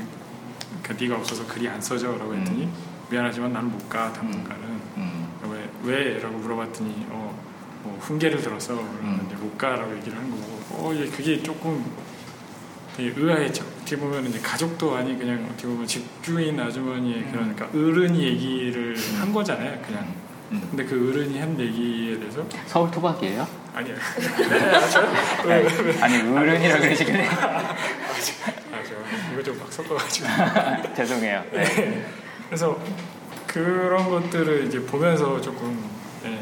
그러니까 네가 없어서 글이 안 써져라고 했더니 음. 미안하지만 나는 못 가 당분간은 음. 왜 왜라고 물어봤더니 어, 뭐 훈계를 들어서 음. 그러면 이제 못 가라고 얘기를 하는 거고 어, 예, 그게 조금 되게 의아했죠. 어떻게 보면 이제 가족도 아니 그냥 어떻게 보면 집주인 아주머니의 그러니까 어른이 얘기를 한 거잖아요. 그냥 음. 근데 그 어른이 한 얘기에 대해서 서울 토박이에요? 아니요. 아니 어른이라 그러시길래 아, 저 이거 좀 막 섞어가지고. 죄송해요. 네. 그래서 그런 것들을 이제 보면서 조금 예,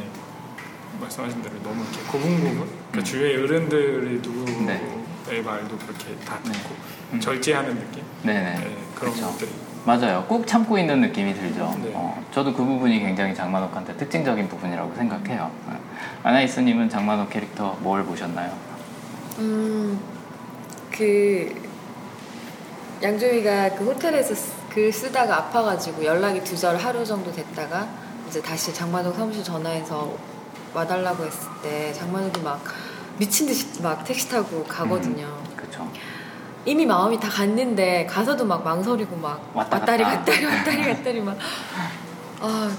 말씀하신 대로 너무 이렇게 고분고분 그러니까 음. 주위의 어른들이 누구의 네. 말도 그렇게 다 네. 듣고 음. 절제하는 느낌 네네. 예, 그런 그쵸. 것들이 맞아요. 꾹 참고 있는 느낌이 들죠. 네. 어, 저도 그 부분이 굉장히 장만옥한테 특징적인 부분이라고 생각해요. 네. 아나이스님은 장만옥 캐릭터 뭘 보셨나요? 음, 그 양조위가 그 호텔에서 쓰- 글 쓰다가 아파가지고 연락이 두절 하루 정도 됐다가 이제 다시 장만옥 사무실 전화해서 와달라고 했을 때 장만옥이 막 미친 듯이 막 택시 타고 가거든요. 그렇죠. 이미 마음이 다 갔는데 가서도 막 망설이고 막 왔다 왔다리 갔다. 갔다리 왔다리 갔다리 막 아,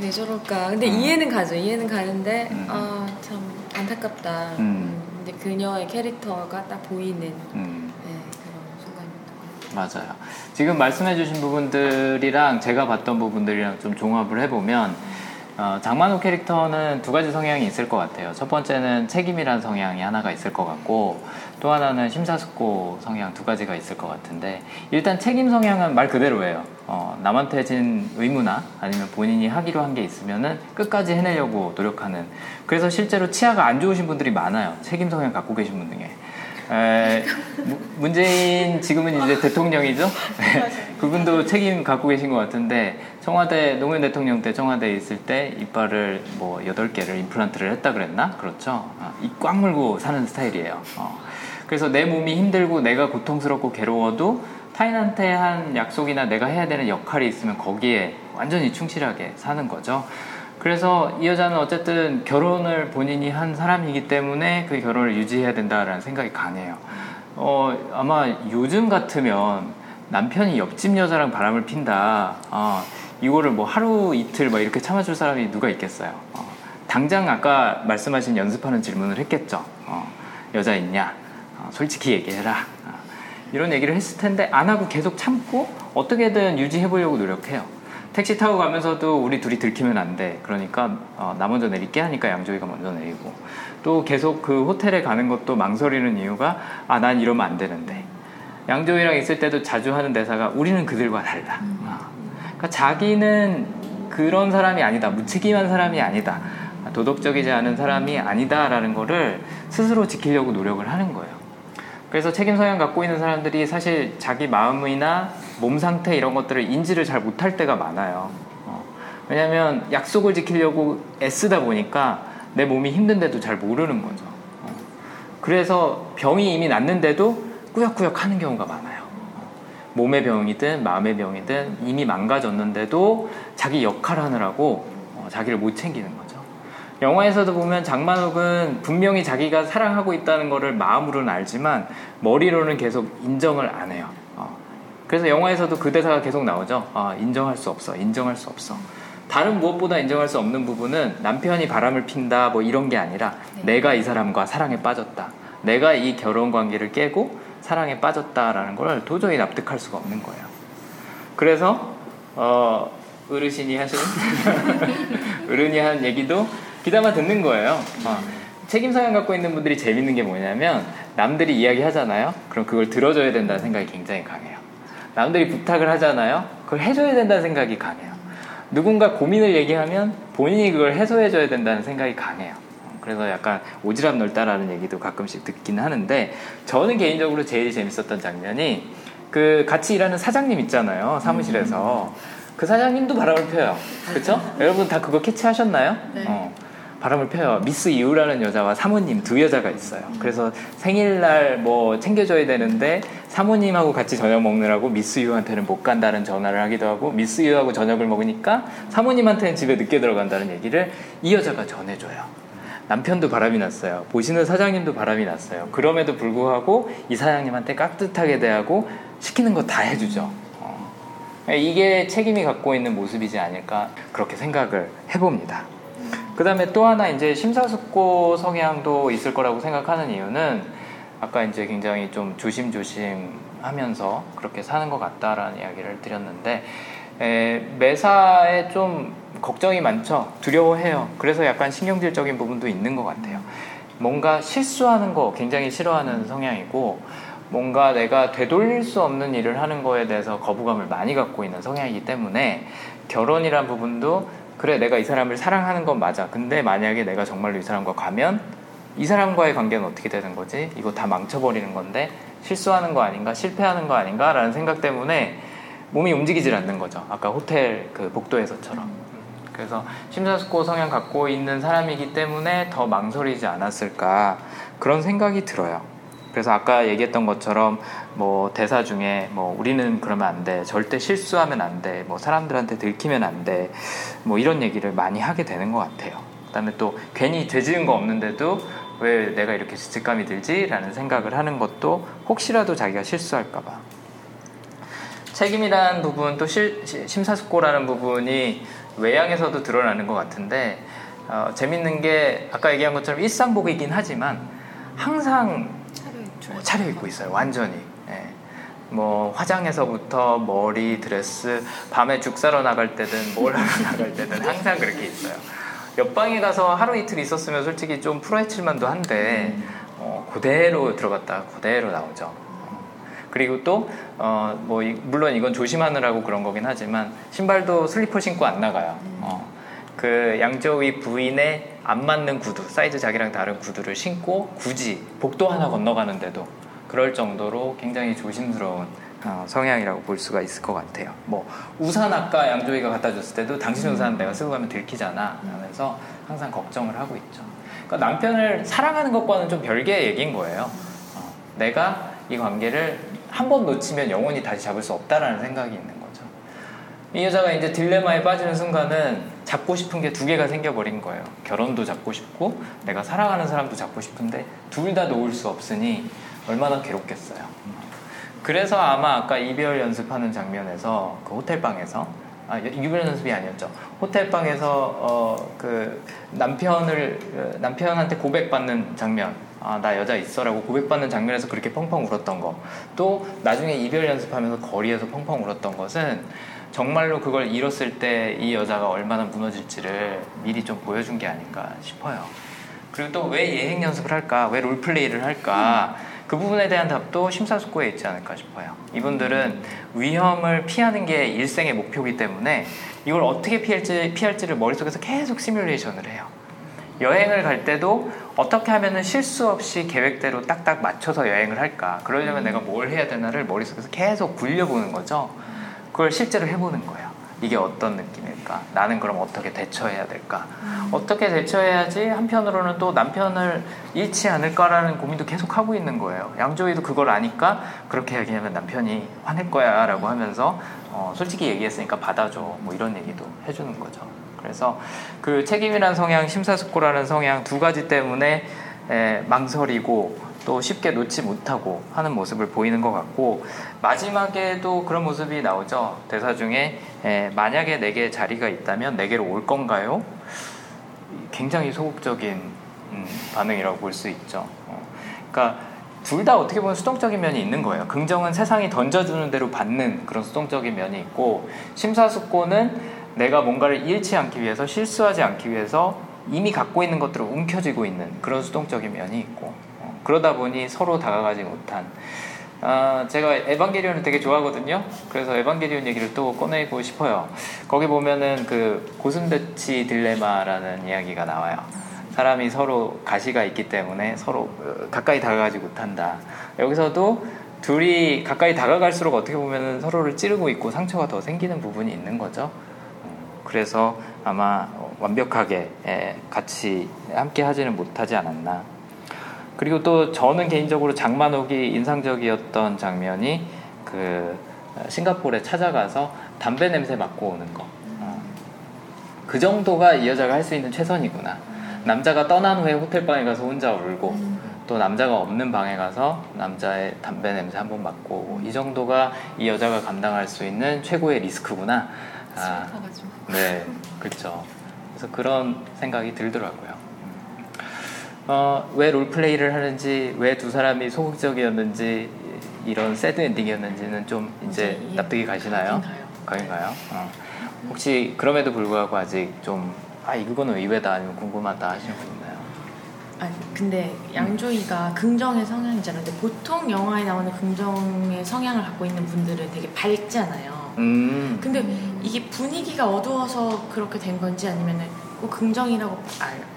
왜 저럴까. 근데 음. 이해는 가죠. 이해는 가는데 음. 아, 참 안타깝다. 음. 음, 근데 그녀의 캐릭터가 딱 보이는 음, 네. 맞아요. 지금 말씀해주신 부분들이랑 제가 봤던 부분들이랑 좀 종합을 해보면 어, 장만호 캐릭터는 두 가지 성향이 있을 것 같아요. 첫 번째는 책임이란 성향이 하나가 있을 것 같고 또 하나는 심사숙고 성향 두 가지가 있을 것 같은데 일단 책임 성향은 말 그대로예요. 어, 남한테 진 의무나 아니면 본인이 하기로 한 게 있으면은 끝까지 해내려고 노력하는 그래서 실제로 치아가 안 좋으신 분들이 많아요. 책임 성향 갖고 계신 분 중에. 에, 무- 문재인 지금은 이제 대통령이죠. 네, 그분도 책임 갖고 계신 것 같은데 청와대 노무현 대통령 때 청와대에 있을 때 이빨을 뭐 8개를 임플란트를 했다 그랬나? 그렇죠. 아, 입꽉 물고 사는 스타일이에요. 어. 그래서 내 몸이 힘들고 내가 고통스럽고 괴로워도 타인한테 한 약속이나 내가 해야 되는 역할이 있으면 거기에 완전히 충실하게 사는 거죠. 그래서 이 여자는 어쨌든 결혼을 본인이 한 사람이기 때문에 그 결혼을 유지해야 된다라는 생각이 강해요. 어, 아마 요즘 같으면 남편이 옆집 여자랑 바람을 핀다. 어, 이거를 뭐 하루 이틀 막 이렇게 참아줄 사람이 누가 있겠어요. 어, 당장 아까 말씀하신 연습하는 질문을 했겠죠. 어, 여자 있냐? 어, 솔직히 얘기해라. 어, 이런 얘기를 했을 텐데 안 하고 계속 참고 어떻게든 유지해보려고 노력해요. 택시 타고 가면서도 우리 둘이 들키면 안 돼. 그러니까 어, 나 먼저 내릴게 하니까 양조위가 먼저 내리고 또 계속 그 호텔에 가는 것도 망설이는 이유가 아 난 이러면 안 되는데 양조위랑 있을 때도 자주 하는 대사가 우리는 그들과 달라. 어. 그러니까 자기는 그런 사람이 아니다. 무책임한 사람이 아니다. 도덕적이지 않은 사람이 아니다라는 거를 스스로 지키려고 노력을 하는 거예요. 그래서 책임 성향 갖고 있는 사람들이 사실 자기 마음이나 몸 상태 이런 것들을 인지를 잘 못할 때가 많아요. 어. 왜냐하면 약속을 지키려고 애쓰다 보니까 내 몸이 힘든데도 잘 모르는 거죠. 어. 그래서 병이 이미 났는데도 꾸역꾸역 하는 경우가 많아요. 어. 몸의 병이든 마음의 병이든 이미 망가졌는데도 자기 역할 하느라고 어, 자기를 못 챙기는 거죠. 영화에서도 보면 장만옥은 분명히 자기가 사랑하고 있다는 것을 마음으로는 알지만 머리로는 계속 인정을 안 해요. 어. 그래서 영화에서도 그 대사가 계속 나오죠. 아, 인정할 수 없어. 인정할 수 없어. 다른 무엇보다 인정할 수 없는 부분은 남편이 바람을 핀다 뭐 이런 게 아니라 네. 내가 이 사람과 사랑에 빠졌다. 내가 이 결혼 관계를 깨고 사랑에 빠졌다라는 걸 도저히 납득할 수가 없는 거예요. 그래서 어, 어르신이 하시는 어른이 한 얘기도 귀담아 듣는 거예요. 어. 책임 성향 갖고 있는 분들이 재밌는 게 뭐냐면 남들이 이야기하잖아요. 그럼 그걸 들어줘야 된다는 생각이 굉장히 강해요. 남들이 부탁을 하잖아요. 그걸 해줘야 된다는 생각이 강해요. 누군가 고민을 얘기하면 본인이 그걸 해소해줘야 된다는 생각이 강해요. 그래서 약간 오지랖 넓다라는 얘기도 가끔씩 듣긴 하는데 저는 개인적으로 제일 재밌었던 장면이 그 같이 일하는 사장님 있잖아요 사무실에서 음. 그 사장님도 바람을 펴요 그렇죠? 여러분 다 그거 캐치하셨나요? 네. 어. 바람을 펴요. 미스 이우라는 여자와 사모님 두 여자가 있어요. 그래서 생일날 뭐 챙겨줘야 되는데 사모님하고 같이 저녁 먹느라고 미스 이우한테는 못 간다는 전화를 하기도 하고 미스 이우하고 저녁을 먹으니까 사모님한테는 집에 늦게 들어간다는 얘기를 이 여자가 전해줘요. 남편도 바람이 났어요. 보시는 사장님도 바람이 났어요. 그럼에도 불구하고 이 사장님한테 깍듯하게 대하고 시키는 거 다 해주죠. 어. 이게 책임이 갖고 있는 모습이지 않을까 그렇게 생각을 해봅니다. 그 다음에 또 하나 이제 심사숙고 성향도 있을 거라고 생각하는 이유는 아까 이제 굉장히 좀 조심조심 하면서 그렇게 사는 것 같다라는 이야기를 드렸는데 에, 매사에 좀 걱정이 많죠. 두려워해요. 그래서 약간 신경질적인 부분도 있는 것 같아요. 뭔가 실수하는 거 굉장히 싫어하는 성향이고 뭔가 내가 되돌릴 수 없는 일을 하는 거에 대해서 거부감을 많이 갖고 있는 성향이기 때문에 결혼이란 부분도 그래 내가 이 사람을 사랑하는 건 맞아 근데 만약에 내가 정말로 이 사람과 가면 이 사람과의 관계는 어떻게 되는 거지 이거 다 망쳐버리는 건데 실수하는 거 아닌가 실패하는 거 아닌가 라는 생각 때문에 몸이 움직이질 않는 거죠 아까 호텔 그 복도에서처럼 그래서 심사숙고 성향 갖고 있는 사람이기 때문에 더 망설이지 않았을까 그런 생각이 들어요 그래서 아까 얘기했던 것처럼 뭐 대사 중에 뭐 우리는 그러면 안 돼. 절대 실수하면 안 돼. 뭐 사람들한테 들키면 안 돼. 뭐 이런 얘기를 많이 하게 되는 것 같아요. 그다음에 또 괜히 죄 지은 거 없는데도 왜 내가 이렇게 죄책감이 들지라는 생각을 하는 것도 혹시라도 자기가 실수할까 봐. 책임이라는 부분 또 실, 심사숙고라는 부분이 외양에서도 드러나는 것 같은데 어, 재밌는 게 아까 얘기한 것처럼 일상복이긴 하지만 항상 차려입고 있어요. 완전히. 예. 뭐 화장에서부터 머리, 드레스, 밤에 죽 사러 나갈 때든 뭘 하러 나갈 때든 항상 그렇게 있어요. 옆방에 가서 하루 이틀 있었으면 솔직히 좀 풀어헤칠만도 한데 어, 그대로 들어갔다 그대로 나오죠. 그리고 또, 어, 뭐, 물론 이건 조심하느라고 그런 거긴 하지만, 신발도 슬리퍼 신고 안 나가요. 어, 그 양쪽의 부인의 안 맞는 구두, 사이즈 자기랑 다른 구두를 신고 굳이 복도 하나 건너가는데도 그럴 정도로 굉장히 조심스러운 어, 성향이라고 볼 수가 있을 것 같아요. 뭐 우산 아까 양조위가 갖다 줬을 때도 당신 우산 내가 쓰고 가면 들키잖아 하면서 항상 걱정을 하고 있죠. 그러니까 남편을 사랑하는 것과는 좀 별개의 얘기인 거예요. 어, 내가 이 관계를 한 번 놓치면 영원히 다시 잡을 수 없다라는 생각이 있는 거죠. 이 여자가 이제 딜레마에 빠지는 순간은 잡고 싶은 게 두 개가 생겨버린 거예요. 결혼도 잡고 싶고 내가 사랑하는 사람도 잡고 싶은데 둘 다 놓을 수 없으니 얼마나 괴롭겠어요. 그래서 아마 아까 이별 연습하는 장면에서 그 호텔방에서 아, 이별 연습이 아니었죠. 호텔 방에서 어, 그 남편을 남편한테 고백받는 장면. 아, 나 여자 있어라고 고백받는 장면에서 그렇게 펑펑 울었던 거. 또 나중에 이별 연습하면서 거리에서 펑펑 울었던 것은 정말로 그걸 잃었을 때 이 여자가 얼마나 무너질지를 미리 좀 보여준 게 아닌가 싶어요. 그리고 또 왜 예행 연습을 할까? 왜 롤플레이를 할까? 그 부분에 대한 답도 심사숙고에 있지 않을까 싶어요. 이분들은 위험을 피하는 게 일생의 목표이기 때문에 이걸 어떻게 피할지, 피할지를 머릿속에서 계속 시뮬레이션을 해요. 여행을 갈 때도 어떻게 하면은 실수 없이 계획대로 딱딱 맞춰서 여행을 할까? 그러려면 내가 뭘 해야 되나를 머릿속에서 계속 굴려보는 거죠. 그걸 실제로 해보는 거예요. 이게 어떤 느낌일까? 나는 그럼 어떻게 대처해야 될까? 어떻게 대처해야지 한편으로는 또 남편을 잃지 않을까라는 고민도 계속 하고 있는 거예요. 양조위도 그걸 아니까 그렇게 얘기하면 남편이 화낼 거야 라고 하면서 어, 솔직히 얘기했으니까 받아줘 뭐 이런 얘기도 해주는 거죠. 그래서 그 책임이라는 성향, 심사숙고라는 성향 두 가지 때문에 에, 망설이고 또 쉽게 놓지 못하고 하는 모습을 보이는 것 같고 마지막에도 그런 모습이 나오죠. 대사 중에 에, 만약에 내게 자리가 있다면 내게로 올 건가요? 굉장히 소극적인 음, 반응이라고 볼 수 있죠. 어, 그러니까 둘 다 어떻게 보면 수동적인 면이 있는 거예요. 긍정은 세상이 던져주는 대로 받는 그런 수동적인 면이 있고 심사숙고는 내가 뭔가를 잃지 않기 위해서 실수하지 않기 위해서 이미 갖고 있는 것들을 움켜쥐고 있는 그런 수동적인 면이 있고 어, 그러다 보니 서로 다가가지 못한 아, 제가 에반게리온을 되게 좋아하거든요. 그래서 에반게리온 얘기를 또 꺼내고 싶어요. 거기 보면은 그 고슴도치 딜레마라는 이야기가 나와요. 사람이 서로 가시가 있기 때문에 서로 어, 가까이 다가가지 못한다. 여기서도 둘이 가까이 다가갈수록 어떻게 보면 서로를 찌르고 있고 상처가 더 생기는 부분이 있는 거죠. 그래서 아마 완벽하게 같이 함께 하지는 못하지 않았나. 그리고 또 저는 개인적으로 장만옥이 인상적이었던 장면이 그 싱가포르에 찾아가서 담배 냄새 맡고 오는 거. 어. 그 정도가 이 여자가 할 수 있는 최선이구나. 남자가 떠난 후에 호텔 방에 가서 혼자 울고 또 남자가 없는 방에 가서 남자의 담배 냄새 한번 맡고 오고 이 정도가 이 여자가 감당할 수 있는 최고의 리스크구나. 아. 네, 그렇죠. 그래서 그런 생각이 들더라고요. 어, 왜 롤플레이를 하는지, 왜 두 사람이 소극적이었는지, 이런 새드 엔딩이었는지는 좀 이제 납득이 가시나요? 가긴 가요. 어. 혹시 그럼에도 불구하고 아직 좀, 아, 이거는 의외다, 아니면 궁금하다 하시는 분 있나요? 아니, 근데 양조이가 긍정의 성향이잖아요. 근데 보통 영화에 나오는 긍정의 성향을 갖고 있는 분들은 되게 밝잖아요. 음. 근데 이게 분위기가 어두워서 그렇게 된 건지 아니면은 꼭 긍정이라고 아, 어,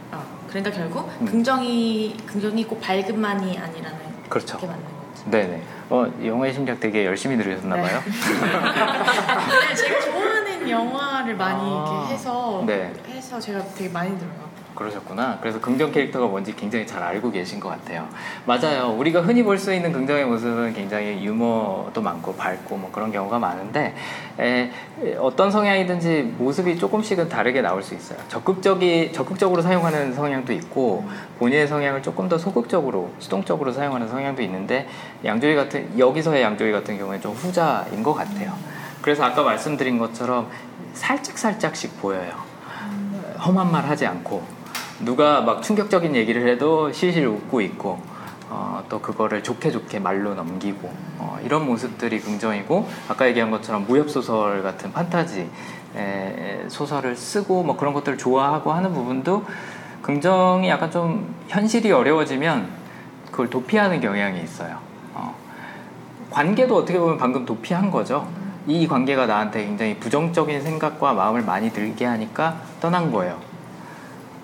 그러니까 결국 음. 긍정이 긍정이 꼭 밝음만이 아니라는 그렇죠. 게 맞는 거지. 네네. 어, 영화의 심리학 되게 열심히 들으셨나 봐요. 네, 제가 좋아하는 영화를 많이 아, 이렇게 해서 네. 해서 제가 되게 많이 들어요. 그러셨구나. 그래서 긍정 캐릭터가 뭔지 굉장히 잘 알고 계신 것 같아요. 맞아요. 우리가 흔히 볼 수 있는 긍정의 모습은 굉장히 유머도 많고 밝고 뭐 그런 경우가 많은데 에, 어떤 성향이든지 모습이 조금씩은 다르게 나올 수 있어요. 적극적이 적극적으로 사용하는 성향도 있고 본인의 성향을 조금 더 소극적으로 수동적으로 사용하는 성향도 있는데 양조위 같은 여기서의 양조위 같은 경우에 좀 후자인 것 같아요. 그래서 아까 말씀드린 것처럼 살짝 살짝씩 보여요. 험한 말 하지 않고 누가 막 충격적인 얘기를 해도 실실 웃고 있고 어, 또 그거를 좋게 좋게 말로 넘기고 어, 이런 모습들이 긍정이고 아까 얘기한 것처럼 무협 소설 같은 판타지 에, 소설을 쓰고 뭐 그런 것들을 좋아하고 하는 부분도 긍정이 약간 좀 현실이 어려워지면 그걸 도피하는 경향이 있어요. 어, 관계도 어떻게 보면 방금 도피한 거죠. 이 관계가 나한테 굉장히 부정적인 생각과 마음을 많이 들게 하니까 떠난 거예요.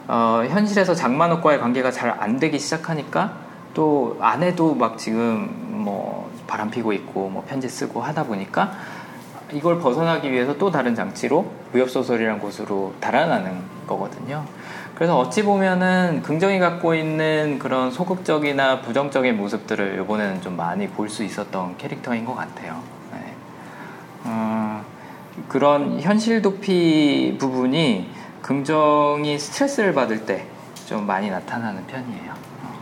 어, 현실에서 장만옥과의 관계가 잘 안 되기 시작하니까 또 아내도 막 지금 뭐 바람 피고 있고 뭐 편지 쓰고 하다 보니까 이걸 벗어나기 위해서 또 다른 장치로 무협소설이란 곳으로 달아나는 거거든요. 그래서 어찌 보면은 긍정이 갖고 있는 그런 소극적이나 부정적인 모습들을 이번에는 좀 많이 볼 수 있었던 캐릭터인 것 같아요. 네. 어, 그런 현실 도피 부분이 긍정이 스트레스를 받을 때 좀 많이 나타나는 편이에요. 어,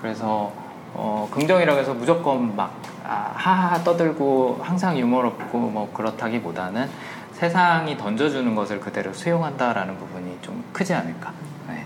그래서 어, 긍정이라고 해서 무조건 막 아, 하하 떠들고 항상 유머롭고 뭐 그렇다기보다는 세상이 던져주는 것을 그대로 수용한다라는 부분이 좀 크지 않을까. 네.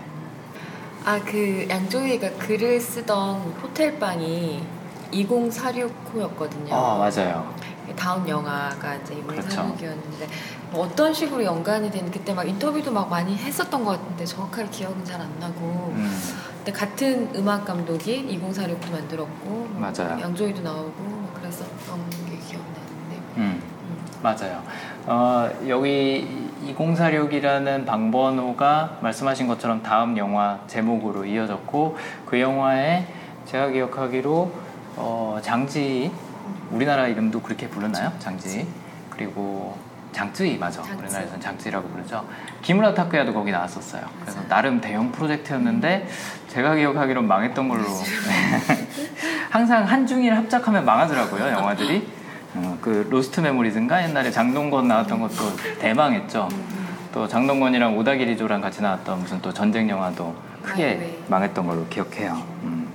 아, 그 양조위가 글을 쓰던 호텔방이 2046호였거든요. 아 맞아요. 다음 영화가 이제 그렇죠. 2046이었는데 뭐 어떤 식으로 연관이 되는 그때 막 인터뷰도 막 많이 했었던 것 같은데 정확하게 기억은 잘 안 나고 음, 근데 같은 음악 감독이 2046도 만들었고 뭐 맞아요. 양조위도 나오고 막 그랬었던 게 기억나는데 음, 맞아요. 어, 여기 2046이라는 방번호가 말씀하신 것처럼 다음 영화 제목으로 이어졌고 그 영화에 제가 기억하기로 어, 장지 우리나라 이름도 그렇게 불렀나요? 장지. 그리고 장쯔이 맞아. 장쯔이. 우리나라에서는 장쯔이라고 부르죠. 기무라 타쿠야도 거기 나왔었어요. 그래서 나름 대형 프로젝트였는데 제가 기억하기로 망했던 걸로. 항상 한중일 합작하면 망하더라고요 영화들이. 어, 그 Lost Memories인가? 옛날에 장동건 나왔던 것도 대망했죠. 또 장동건이랑 오다기리조랑 같이 나왔던 무슨 또 전쟁 영화도 크게 하이웨이. 망했던 걸로 기억해요. 음.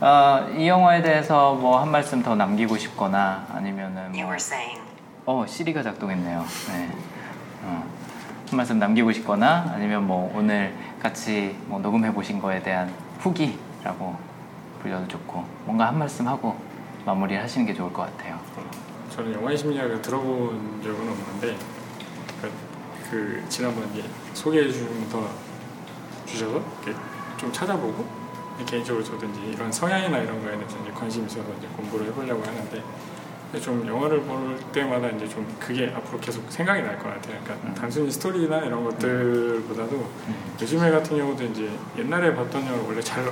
아, 이 영화에 대해서 뭐 한 말씀 더 남기고 싶거나 아니면은 You 뭐 were saying. 어, 시리가 작동했네요. 네. 어, 한 말씀 남기고 싶거나 아니면 뭐 오늘 같이 뭐 녹음해 보신 거에 대한 후기라고 불려도 좋고 뭔가 한 말씀 하고 마무리를 하시는 게 좋을 것 같아요. 저는 영화의 심리학을 들어본 적은 없는데 그, 그 지난번 이제 소개해 주셔서 주셔서 좀 찾아보고 개인적으로 저도 이제 이런 성향이나 이런 거에 대해서 이제 관심이 있어서 이제 공부를 해보려고 하는데 좀 영화를 볼 때마다 이제 좀 그게 앞으로 계속 생각이 날 것 같아요. 그러니까 음. 단순히 스토리나 이런 것들보다도 요즘에 같은 경우도 이제 옛날에 봤던 영화를 원래 잘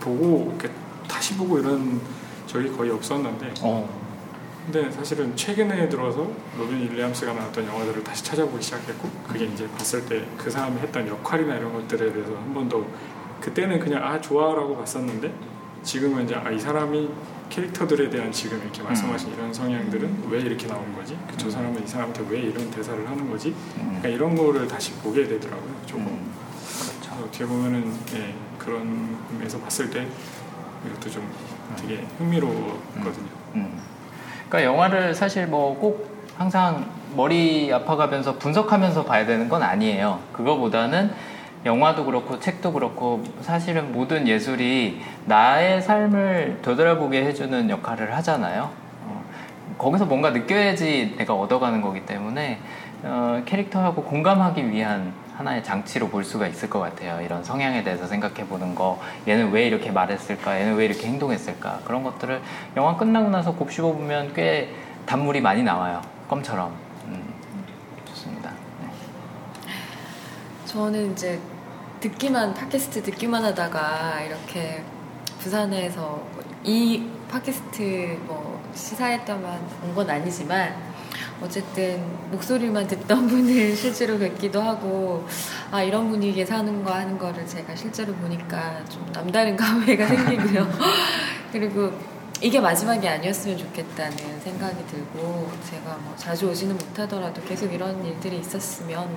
보고 이렇게 다시 보고 이런 적이 거의 없었는데 어, 근데 사실은 최근에 들어서 로빈 윌리엄스가 나왔던 영화들을 다시 찾아보기 시작했고 그게 이제 봤을 때 그 사람이 했던 역할이나 이런 것들에 대해서 한 번 더 그때는 그냥 아 좋아라고 봤었는데 지금은 이제 아 이 사람이 캐릭터들에 대한 지금 이렇게 말씀하신 이런 성향들은 왜 이렇게 나온 거지? 그 저 사람은 이 사람한테 왜 이런 대사를 하는 거지? 음, 그러니까 이런 거를 다시 보게 되더라고요. 조금 음, 그렇죠. 어떻게 보면은 예, 그런 의미에서 봤을 때 이것도 좀 되게 흥미로웠거든요. 음. 그러니까 영화를 사실 뭐 꼭 항상 머리 아파가면서 분석하면서 봐야 되는 건 아니에요. 그거보다는 영화도 그렇고 책도 그렇고 사실은 모든 예술이 나의 삶을 되돌아보게 해주는 역할을 하잖아요. 어, 거기서 뭔가 느껴야지 내가 얻어가는 거기 때문에 어, 캐릭터하고 공감하기 위한 하나의 장치로 볼 수가 있을 것 같아요. 이런 성향에 대해서 생각해 보는 거, 얘는 왜 이렇게 말했을까, 얘는 왜 이렇게 행동했을까 그런 것들을 영화 끝나고 나서 곱씹어 보면 꽤 단물이 많이 나와요. 껌처럼. 음, 좋습니다. 네. 저는 이제 듣기만 팟캐스트 듣기만 하다가 이렇게 부산에서 이 팟캐스트 뭐 시사회 때만 온 건 아니지만 어쨌든 목소리만 듣던 분을 실제로 뵙기도 하고 아 이런 분위기에 사는 거 하는 거를 제가 실제로 보니까 좀 남다른 감회가 생기고요. 그리고 이게 마지막이 아니었으면 좋겠다는 생각이 들고 제가 뭐 자주 오지는 못하더라도 계속 이런 일들이 있었으면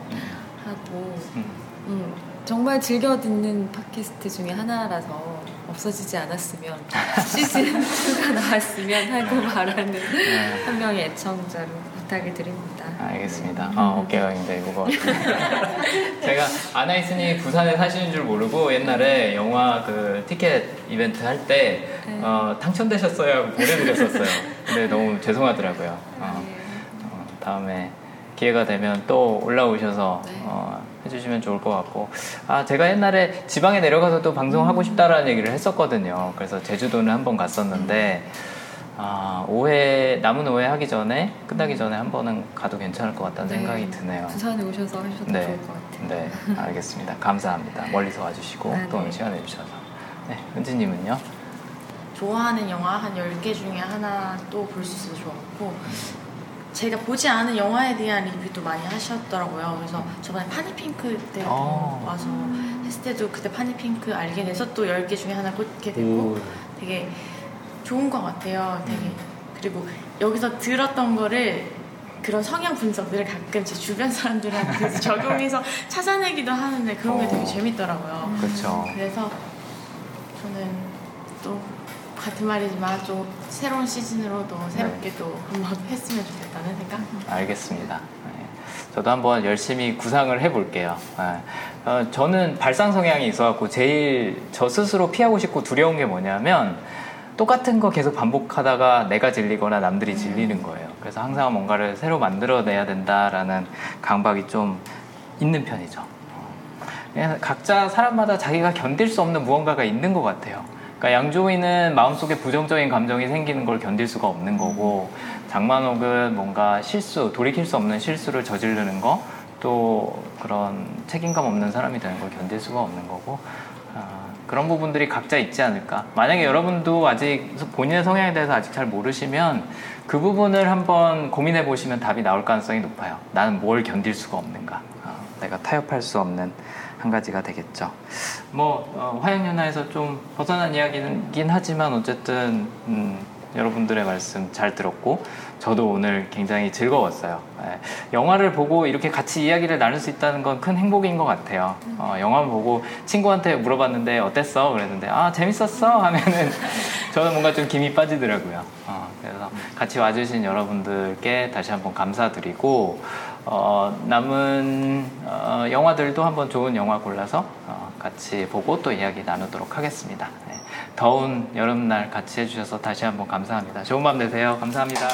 하고 음, 음, 정말 즐겨 듣는 팟캐스트 중에 하나라서 없어지지 않았으면 시즌 2가 나왔으면 하고 바라는 네. 한 명의 애청자로 부탁을 드립니다. 알겠습니다. 아, 어깨가 굉장히 무거워. 제가 아나이스님 부산에 사시는 줄 모르고 옛날에 영화 그 티켓 이벤트 할때 네. 어, 당첨되셨어요 보내드렸었어요. 근데 너무 죄송하더라고요. 어, 네. 어, 다음에 기회가 되면 또 올라오셔서 네. 어, 해주시면 좋을 것 같고 아 제가 옛날에 지방에 내려가서도 방송하고 싶다라는 얘기를 했었거든요. 그래서 제주도는 한번 갔었는데 아, 오해 남은 오해 하기 전에 끝나기 전에 한 번은 가도 괜찮을 것 같다는 네. 생각이 드네요. 부산에 오셔서 하셔도 네. 좋을 것 같아요. 네, 알겠습니다. 감사합니다. 멀리서 와주시고 아, 또 오늘 네. 시간 내주셔서. 네, 은지님은요? 좋아하는 영화 한 10개 중에 하나 또 볼 수 있어서 좋았고 제가 보지 않은 영화에 대한 리뷰도 많이 하셨더라고요. 그래서 저번에 파니핑크 때 어. 와서 했을 때도 그때 파니핑크 알게 돼서 또 10개 중에 하나 꽂게 됐고 되게 좋은 것 같아요. 되게 그리고 여기서 들었던 거를 그런 성향 분석들을 가끔 제 주변 사람들한테 적용해서 찾아내기도 하는데 그런 게 되게 어. 재밌더라고요. 그렇죠. 그래서 저는 또 같은 말이지만 좀 새로운 시즌으로도 새롭게 또 한번 했으면 좋겠다는 생각. 알겠습니다. 네. 저도 한번 열심히 구상을 해볼게요. 네. 어, 저는 발상 성향이 있어갖고 제일 저 스스로 피하고 싶고 두려운 게 뭐냐면 똑같은 거 계속 반복하다가 내가 질리거나 남들이 질리는 거예요. 그래서 항상 뭔가를 새로 만들어내야 된다라는 강박이 좀 있는 편이죠. 어. 각자 사람마다 자기가 견딜 수 없는 무언가가 있는 것 같아요. 그러니까 양조위는 마음속에 부정적인 감정이 생기는 걸 견딜 수가 없는 거고 장만옥은 뭔가 실수, 돌이킬 수 없는 실수를 저지르는 거, 또 그런 책임감 없는 사람이 되는 걸 견딜 수가 없는 거고 아, 그런 부분들이 각자 있지 않을까. 만약에 여러분도 아직 본인의 성향에 대해서 아직 잘 모르시면 그 부분을 한번 고민해 보시면 답이 나올 가능성이 높아요. 나는 뭘 견딜 수가 없는가. 아, 내가 타협할 수 없는 한 가지가 되겠죠. 뭐 어, 화양연화에서 좀 벗어난 이야기긴 하지만 어쨌든 음, 여러분들의 말씀 잘 들었고 저도 오늘 굉장히 즐거웠어요. 예, 영화를 보고 이렇게 같이 이야기를 나눌 수 있다는 건 큰 행복인 것 같아요. 어, 영화 보고 친구한테 물어봤는데 어땠어? 그랬는데 아 재밌었어 하면은 저는 뭔가 좀 김이 빠지더라고요. 어, 그래서 같이 와주신 여러분들께 다시 한번 감사드리고 어, 남은 어, 영화들도 한번 좋은 영화 골라서 어, 같이 보고 또 이야기 나누도록 하겠습니다. 네. 더운 여름날 같이 해주셔서 다시 한번 감사합니다. 좋은 밤 되세요. 감사합니다.